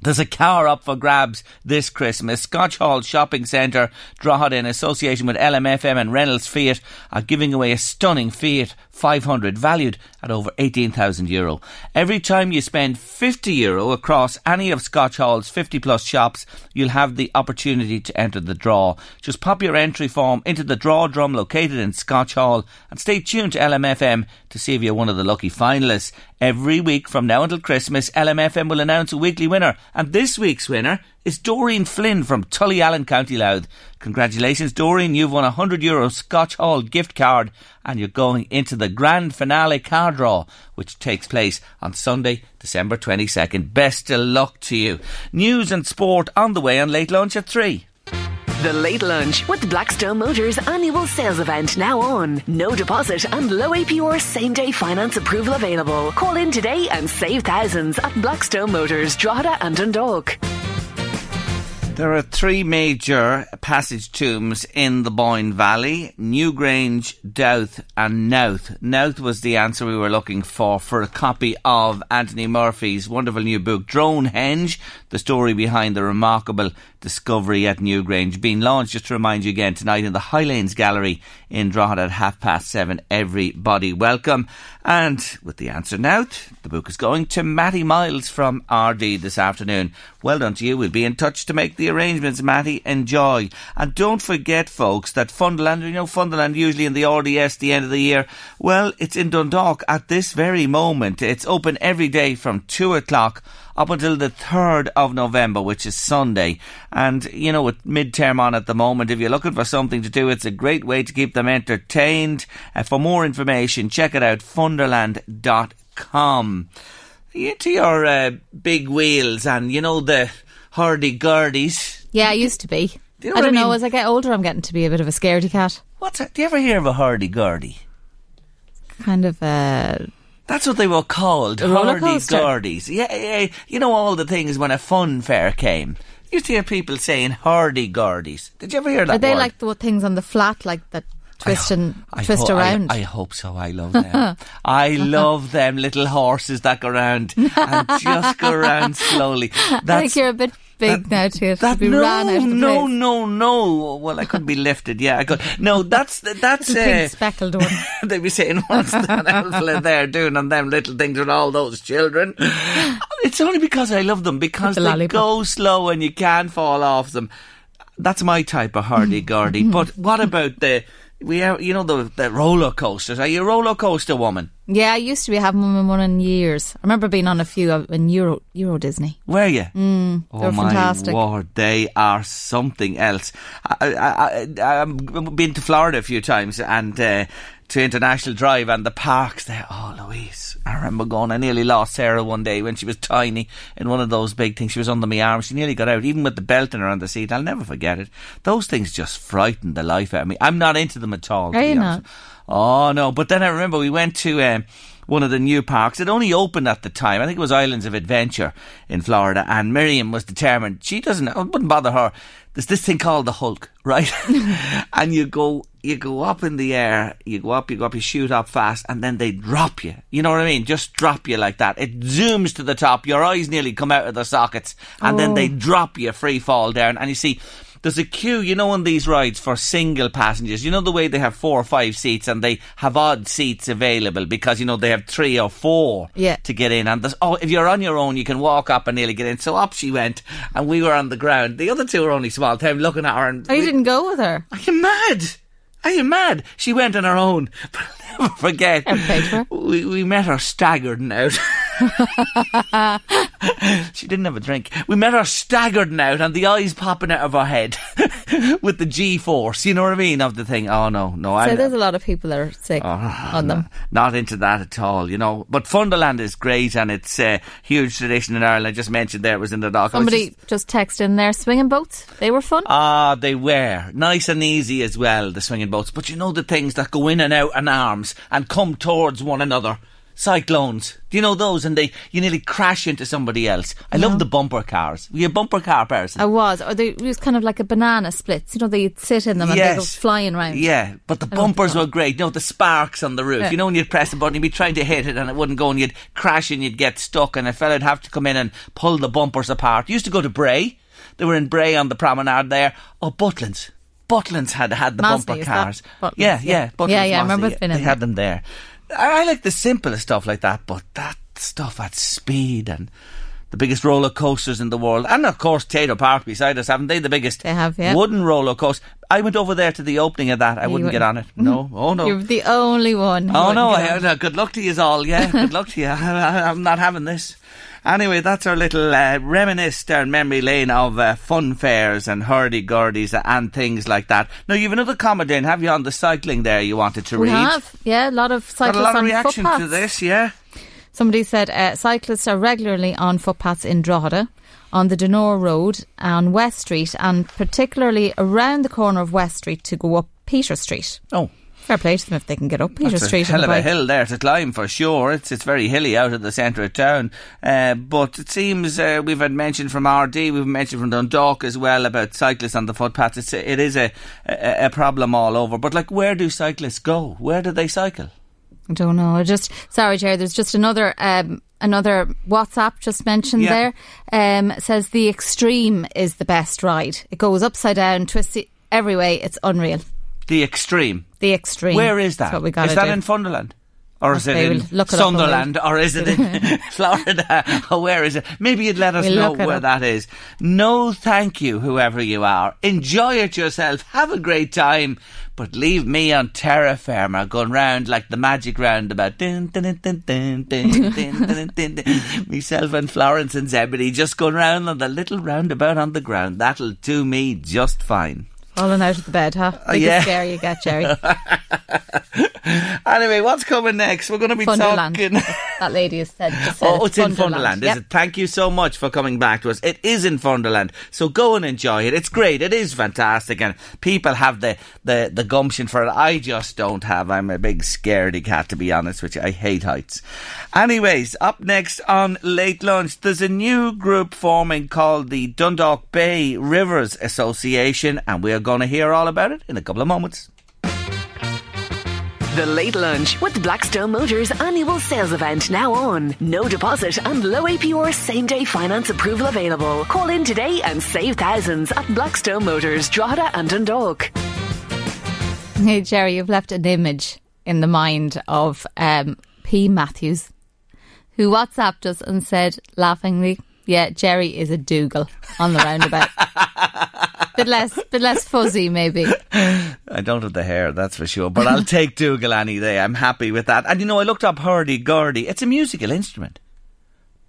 there's a car up for grabs this Christmas. Scotch Hall Shopping Centre, Drogheda, in association with LMFM and Reynolds Fiat, are giving away a stunning Fiat 500 valued at over 18,000 euro. Every time you spend 50 euro across any of Scotch Hall's 50 plus shops, you'll have the opportunity to enter the draw. Just pop your entry form into the draw drum located in Scotch Hall and stay tuned to LMFM to see if you're one of the lucky finalists. Every week from now until Christmas, LMFM will announce a weekly winner, and this week's winner is Doreen Flynn from Tullyallen, County Louth. Congratulations, Doreen, you've won a €100 Euro Scotch Hall gift card, and you're going into the grand finale car draw, which takes place on Sunday, December 22nd. Best of luck to you. News and sport on the way on Late Lunch at 3. The Late Lunch with Blackstone Motors annual sales event now on. No deposit and low APR same day finance approval available. Call in today and save thousands at Blackstone Motors, Drogheda and Dundalk. There are three major passage tombs in the Boyne Valley Newgrange, Dowth, and Knowth. Knowth was the answer we were looking for for a copy of Anthony Murphy's wonderful new book, Dronehenge, the story behind the remarkable discovery at Newgrange, being launched, just to remind you again, tonight in the Highlanes Gallery in Drogheda at half past seven. Everybody welcome. And with the answer now, the book is going to Matty Miles from Ardee this afternoon. Well done to you. We'll be in touch to make the arrangements, Matty. Enjoy. And don't forget, folks, that Funderland, you know, Funderland usually in the RDS the end of the year. Well, it's in Dundalk at this very moment. It's open every day from two o'clock up until the 3rd of November, which is Sunday. And, you know, with midterm on at the moment, if you're looking for something to do, it's a great way to keep them entertained. Uh, for more information, check it out, funderland.com. Into your uh, big wheels and, you know, the hurdy-gurdies. Yeah, I used to be. Do you know I don't know, mean? as I get older, I'm getting to be a bit of a scaredy cat. What's that? Do you ever hear of a hurdy-gurdy? Kind of, uh, That's what they were called, coaster. hurdy-gurdies. Yeah, yeah, you know all the things when a fun fair came. You used to hear people saying hurdy-gurdies. Did you ever hear that are they word? like the things on the flat, like that twist and I twist ho- around? I, hope so. I love them. [laughs] I love them little horses that go around [laughs] and just go around slowly. I That's think you're a bit big now to, to that be no, ran out of the no, place. no, no. Well, I could be lifted. Yeah, I could. No, that's that's The uh, pink speckled one. [laughs] they'd be saying, "What's that outfit [laughs] there doing on them little things with all those children?" It's only because I love them because the they lollipop. go slow and you can't fall off them. That's my type of hardy gurdy. but what about the we have, you know, the the roller coasters? Are you a roller coaster woman? Yeah, I used to be having one in one in years. I remember being on a few in Euro Euro Disney. Were you? Mm, oh my fantastic. word, they are something else. I, I, I, I've been to Florida a few times and uh, to International Drive and the parks there. Oh, Louise, I remember going. I nearly lost Sarah one day when she was tiny in one of those big things. She was under my arm. She nearly got out, even with the belt in her on the seat. I'll never forget it. Those things just frightened the life out of me. I'm not into them at all. Are you not? Oh no! But then I remember we went to um, one of the new parks. It only opened at the time. I think it was Islands of Adventure in Florida, and Miriam was determined. She doesn't. It wouldn't bother her. There's this thing called the Hulk, right? [laughs] [laughs] and you go, you go up in the air. You go up, you go up, you shoot up fast, and then they drop you. You know what I mean? Just drop you like that. It zooms to the top. Your eyes nearly come out of the sockets, and then oh. they drop you free fall down. And you see. There's a queue, you know, on these rides for single passengers. You know the way they have four or five seats and they have odd seats available because, you know, they have three or four Yeah. to get in. And oh, if you're on your own, you can walk up and nearly get in. So up she went and we were on the ground. The other two were only small time looking at her and. Oh, you we- didn't go with her. Are you mad? Are you mad? She went on her own. [laughs] Never [laughs] forget. Never paid for her. We, we met her staggered out. [laughs] she didn't have a drink. We met her staggered out and the eyes popping out of her head [laughs] with the G force. You know what I mean? Of the thing. Oh, no, no. So I, there's a lot of people that are sick on them. not into that at all, you know. But Funderland is great and it's a huge tradition in Ireland. I just mentioned there it was in the dock. Somebody just- just texted in there swinging boats. They were fun. Ah, they were. Nice and easy as well, the swinging boats. But you know the things that go in and out in arms and come towards one another? Cyclones. Do you know those? And they, you nearly crash into somebody else. I love the bumper cars. Were you a bumper car person? I was. Or they it was kind of like a banana splits. You know, they'd sit in them and they go flying round. Yeah, but the I bumpers were great. You know, the sparks on the roof. Yeah. You know, when you'd press the button, you'd be trying to hit it and it wouldn't go and you'd crash and you'd get stuck and a fella'd have to come in and pull the bumpers apart. Used to go to Bray. They were in Bray on the promenade there. Oh, Butlins. Butlins had had the bumper cars. Butlins? Yeah, Yeah. yeah. Butlins, Yeah, yeah, I remember in They had them there. I, I like the simplest stuff like that, but that stuff at speed and the biggest roller coasters in the world. And of course, Tayto Park beside us, haven't they? The biggest They have, yeah. wooden roller coaster. I went over there to the opening of that. I you wouldn't get on it. [laughs] No. Oh, no. You're the only one. Oh wouldn't no, I, no, good luck to you all. Yeah, [laughs] good luck to you. [laughs] I, am not having this. Anyway, that's our little uh, reminisce down memory lane of uh, fun fairs and hurdy-gurdies and things like that. Now, you've another comment in, have you, on the cycling there you wanted to We read? have, yeah, a lot of cyclists Got a lot of reaction footpaths. to this, yeah? Somebody said uh, cyclists are regularly on footpaths in Drogheda, on the Denore Road, on West Street, and particularly around the corner of West Street to go up Peter Street. Oh. Fair play to them if they can get up Peter That's Street. a hell of a hill there to climb for sure. It's it's very hilly out of the centre of town. Uh, but it seems uh, we've had mention from Ardee, we've mentioned from Dundalk as well about cyclists on the footpaths. It's, it is a, a a problem all over. But like, where do cyclists go? Where do they cycle? I don't know. I just sorry, Jerry. There's just another um, another WhatsApp just mentioned Yeah. there. Um, says the extreme is the best ride. It goes upside down, twists it every way. It's unreal. The extreme. The extreme. Where is that? That's what we got Is that do. in Funderland? Or is it in Sunderland? Or is it in Florida? Or where is it? Maybe you'd let us we'll know where up. that is. No, thank you, whoever you are. Enjoy it yourself. Have a great time. But leave me on terra firma going round like the magic roundabout. dun, Myself and Florence and Zebedee just going round on the little roundabout on the ground. That'll do me just fine. Falling out of the bed, huh? Uh, Biggest yeah. scare you get, Jerry. [laughs] Anyway, what's coming next? We're going to be Funderland. talking. [laughs] that lady has said. Said Oh, it's in Funderland, is Yep. it? Thank you so much for coming back to us. It is in Funderland, so go and enjoy it. It's great. It is fantastic, and people have the, the, the gumption for it. I just don't have. I'm a big scaredy cat, to be honest which. I hate heights. Anyways, up next on Late Lunch, there's a new group forming called the Dundalk Bay Rivers Association, and we are going to hear all about it in a couple of moments. The Late Lunch with Blackstone Motors annual sales event now on. No deposit and low APR same day finance approval available. Call in today and save thousands at Blackstone Motors, Drogheda and Dundalk. Hey, Jerry, you've left an image in the mind of um, P. Matthews, who WhatsApped us and said laughingly, "Yeah, Jerry is a Dougal on the roundabout." [laughs] bit less, bit less fuzzy, maybe. I don't have the hair, that's for sure. But I'll take Dougal any day. I'm happy with that. And you know, I looked up hurdy-gurdy. It's a musical instrument.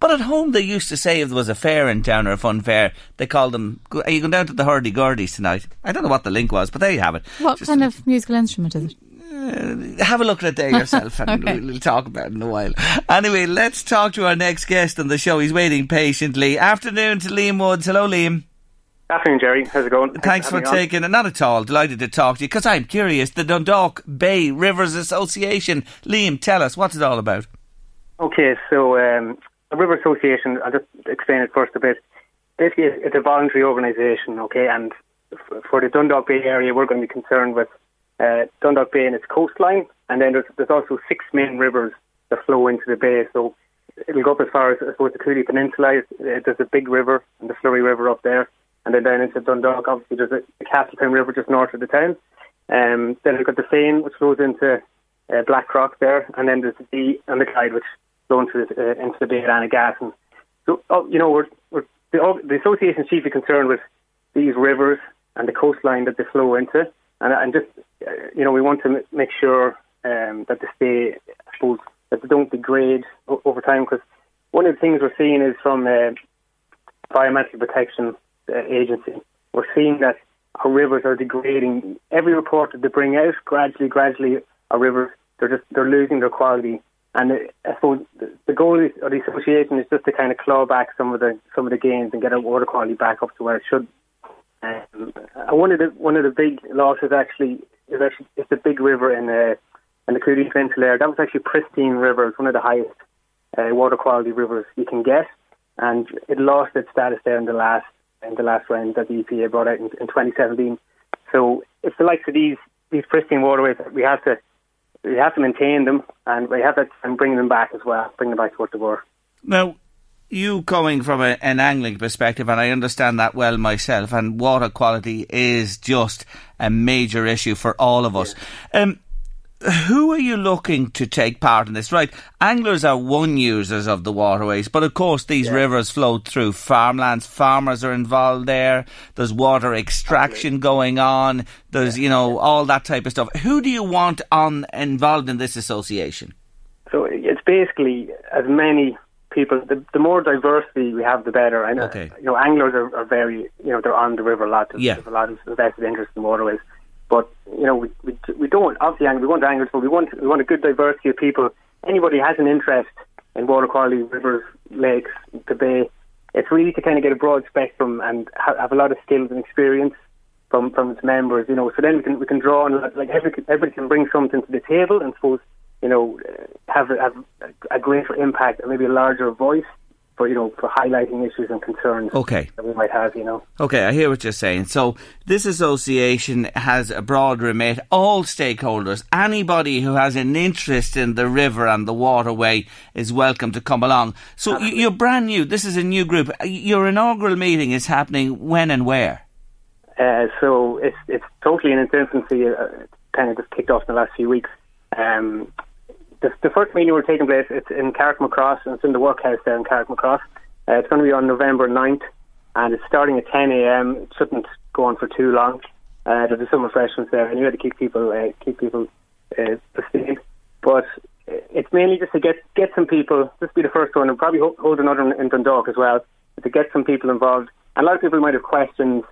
But at home, they used to say if there was a fair in town or a fun fair, they called them, are you going down to the hurdy-gurdies tonight? I don't know what the link was, but there you have it. What Just, kind of musical instrument is it? uh, have a look at it there yourself and [laughs] Okay. we'll, we'll talk about it in a while. Anyway, let's talk to our next guest on the show. He's waiting patiently. Afternoon to Liam Woods. Hello, Liam. Afternoon, Jerry. How's it going? Thanks for having me on. taking it. Not at all. Delighted to talk to you because I'm curious. The Dundalk Bay Rivers Association. Liam, tell us what's it all about. Okay, so um, a river association. I'll just explain it first a bit. Basically, it's it's a voluntary organisation. Okay, and f- for the Dundalk Bay area, we're going to be concerned with uh, Dundalk Bay and its coastline, and then there's, there's also six main rivers that flow into the bay. So it'll go up as far as I suppose the Cooley Peninsula. Uh, there's a big river and the Flurry River up there, and then down into Dundalk. Obviously, there's a, the Castletown River just north of the town. Um, then we've got the Fane, which flows into uh, Blackrock there, and then there's the Dee and the Glyde, which flow into uh, into the Bay of Annagassan. And so, oh, you know, we're, we're the, the association's chiefly concerned with these rivers and the coastline that they flow into, and, and just uh, you know, we want to m- make sure um, that they stay, I suppose, that they don't degrade o- over time. Because one of the things we're seeing is from uh, Environmental Protection Agency, we're seeing that our rivers are degrading. Every report that they bring out, gradually, gradually, our rivers they're just they're losing their quality. And uh, I suppose the- the goal of the association is just to kind of claw back some of the some of the gains and get our water quality back up to where it should. Um, uh, one of the one of the big losses actually is actually it's a big river in uh, in the Cooley Peninsula. That was actually pristine river. It's one of the highest uh, water quality rivers you can get, and it lost its status there in the last in the last round that the EPA brought out in, in 2017. So it's the likes of these these pristine waterways that we have to we have to maintain them, and we have to and bring them back as well, bring them back to what they were. Now, you coming from a, an angling perspective, and I understand that well myself, and water quality is just a major issue for all of us. Um, who are you looking to take part in this? Right, anglers are one users of the waterways, but of course these rivers flow through farmlands. Farmers are involved there. There's water extraction going on. There's you know all that type of stuff. Who do you want on involved in this association? So it's basically as many people. The, the more diversity we have, the better. I know, uh, Okay. you know, anglers are, are very, you know, they're on the river a lot. There's, Yeah. a lot of vested interest in waterways. But you know, we we, we don't obviously we want anglers, but we want we want a good diversity of people. Anybody has an interest in water quality, rivers, lakes, the bay. It's really to kind of get a broad spectrum and ha- have a lot of skills and experience from from its members. You know, so then we can we can draw on like everybody, everybody can bring something to the table and suppose you know have have a greater impact and maybe a larger voice for you know for highlighting issues and concerns okay. that we might have. You know. Okay, I hear what you're saying. So this association has a broad remit. All stakeholders, anybody who has an interest in the river and the waterway, is welcome to come along. So Absolutely. you're brand new. This is a new group. Your inaugural meeting is happening when and where? Uh, so it's it's totally in its infancy. Uh, kind of just kicked off in the last few weeks. Um, the, the first meeting we're taking place, it's in Carrickmacross, and it's in the workhouse there in Carrickmacross. Uh, it's going to be on November 9th, and it's starting at 10 a.m. It shouldn't go on for too long. Uh, there's some refreshments there anyway to keep people uh, keep people uh, sustained. But it's mainly just to get get some people. This will be the first one, and probably hold another in Dundalk as well to get some people involved. And a lot of people might have questions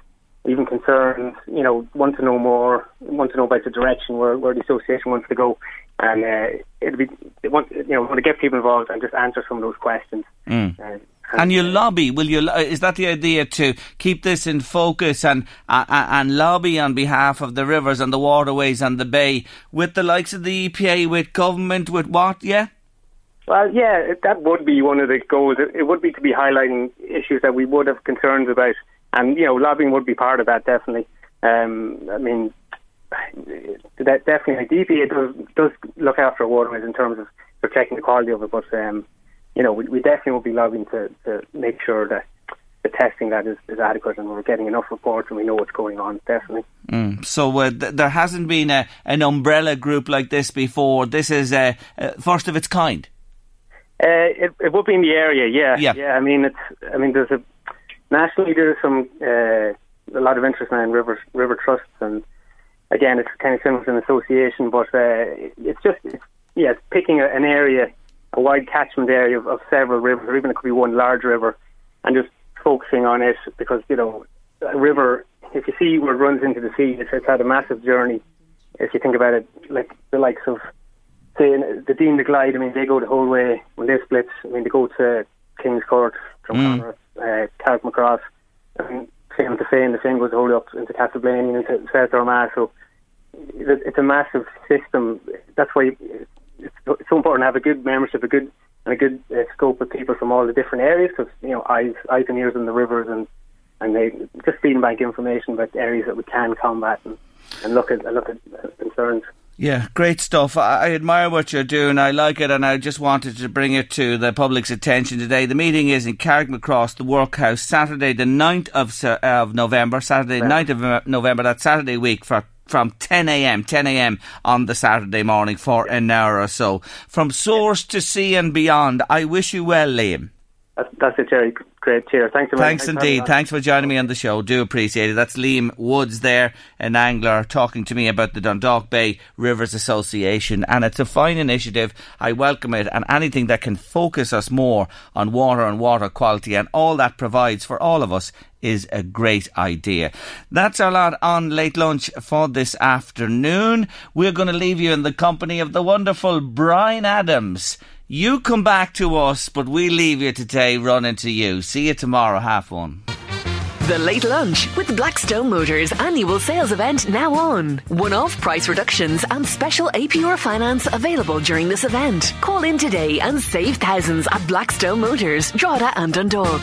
even concerns, you know, want to know more, want to know about the direction where, where the association wants to go, and uh, it'll be want you know want to get people involved and just answer some of those questions. Mm. Uh, and you lobby? Will you? Is that the idea to keep this in focus and uh, and lobby on behalf of the rivers and the waterways and the bay with the likes of the EPA, with government, with what? Yeah. Well, yeah, that would be one of the goals. It would be to be highlighting issues that we would have concerns about and you know lobbying would be part of that definitely. Um, I mean, that definitely the EPA does does look after waterways in terms of protecting the quality of it, but um, you know we, we definitely will be lobbying to, to make sure that the testing that is, is adequate and we're getting enough reports and we know what's going on, definitely. Mm. So uh, th- there hasn't been a, an umbrella group like this before. This is a, a first of its kind. Uh, it, it would be in the area, yeah. Yeah. yeah I mean, it's. I mean, there's a nationally there's some uh, a lot of interest now in river river trusts, and again, it's kind of similar to an association, but uh, it's just it's, yeah, it's picking a, an area, a wide catchment area of, of several rivers, or even it could be one large river, and just focusing on it because you know a river. If you see where it runs into the sea, it's, it's had a massive journey. If you think about it, like the likes of say the Dean the Glyde, I mean, they go the whole way when they split. I mean, they go to Kingscourt, Drumconnor, mm. uh, Carrickmacross, and same to Fane. The same goes all the way up into Castleblayney and into South Armagh. So it's a massive system. That's why it's so important to have a good membership, a good and a good uh, scope of people from all the different areas because you know eyes, eyes and ears in the rivers and and they just feeding back information about areas that we can combat and, and look at look at uh, concerns. Yeah, great stuff. I, admire what you're doing. I like it, and I just wanted to bring it to the public's attention today. The meeting is in Carrickmacross, the Workhouse, Saturday, the 9th of, uh, of November. Saturday, yeah. 9th of November, that Saturday week for from 10 a.m. 10 a.m. on the Saturday morning for an hour or so. From source to sea and beyond. I wish you well, Liam. That's, that's it, Jerry. Great. Cheers. Thanks, Thanks indeed. Thanks for joining me on the show. Do appreciate it. That's Liam Woods there, an angler, talking to me about the Dundalk Bay Rivers Association. And it's a fine initiative. I welcome it. And anything that can focus us more on water and water quality and all that provides for all of us is a great idea. That's our lot on late lunch for this afternoon. We're going to leave you in the company of the wonderful Bryan Adams. You come back to us, but we leave you today running to you. See you tomorrow, half one. The Late Lunch with Blackstone Motors annual sales event now on. One off price reductions and special APR finance available during this event. Call in today and save thousands at Blackstone Motors, Drogheda and Dundalk.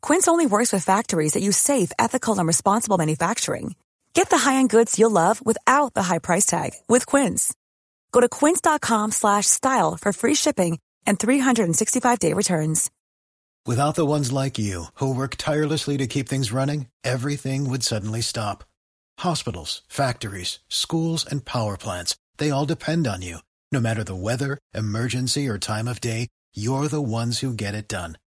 Quince only works with factories that use safe, ethical, and responsible manufacturing. Get the high-end goods you'll love without the high price tag with Quince. Go to quince.com slash style for free shipping and 365-day returns. Without the ones like you, who work tirelessly to keep things running, everything would suddenly stop. Hospitals, factories, schools, and power plants, they all depend on you. No matter the weather, emergency, or time of day, you're the ones who get it done.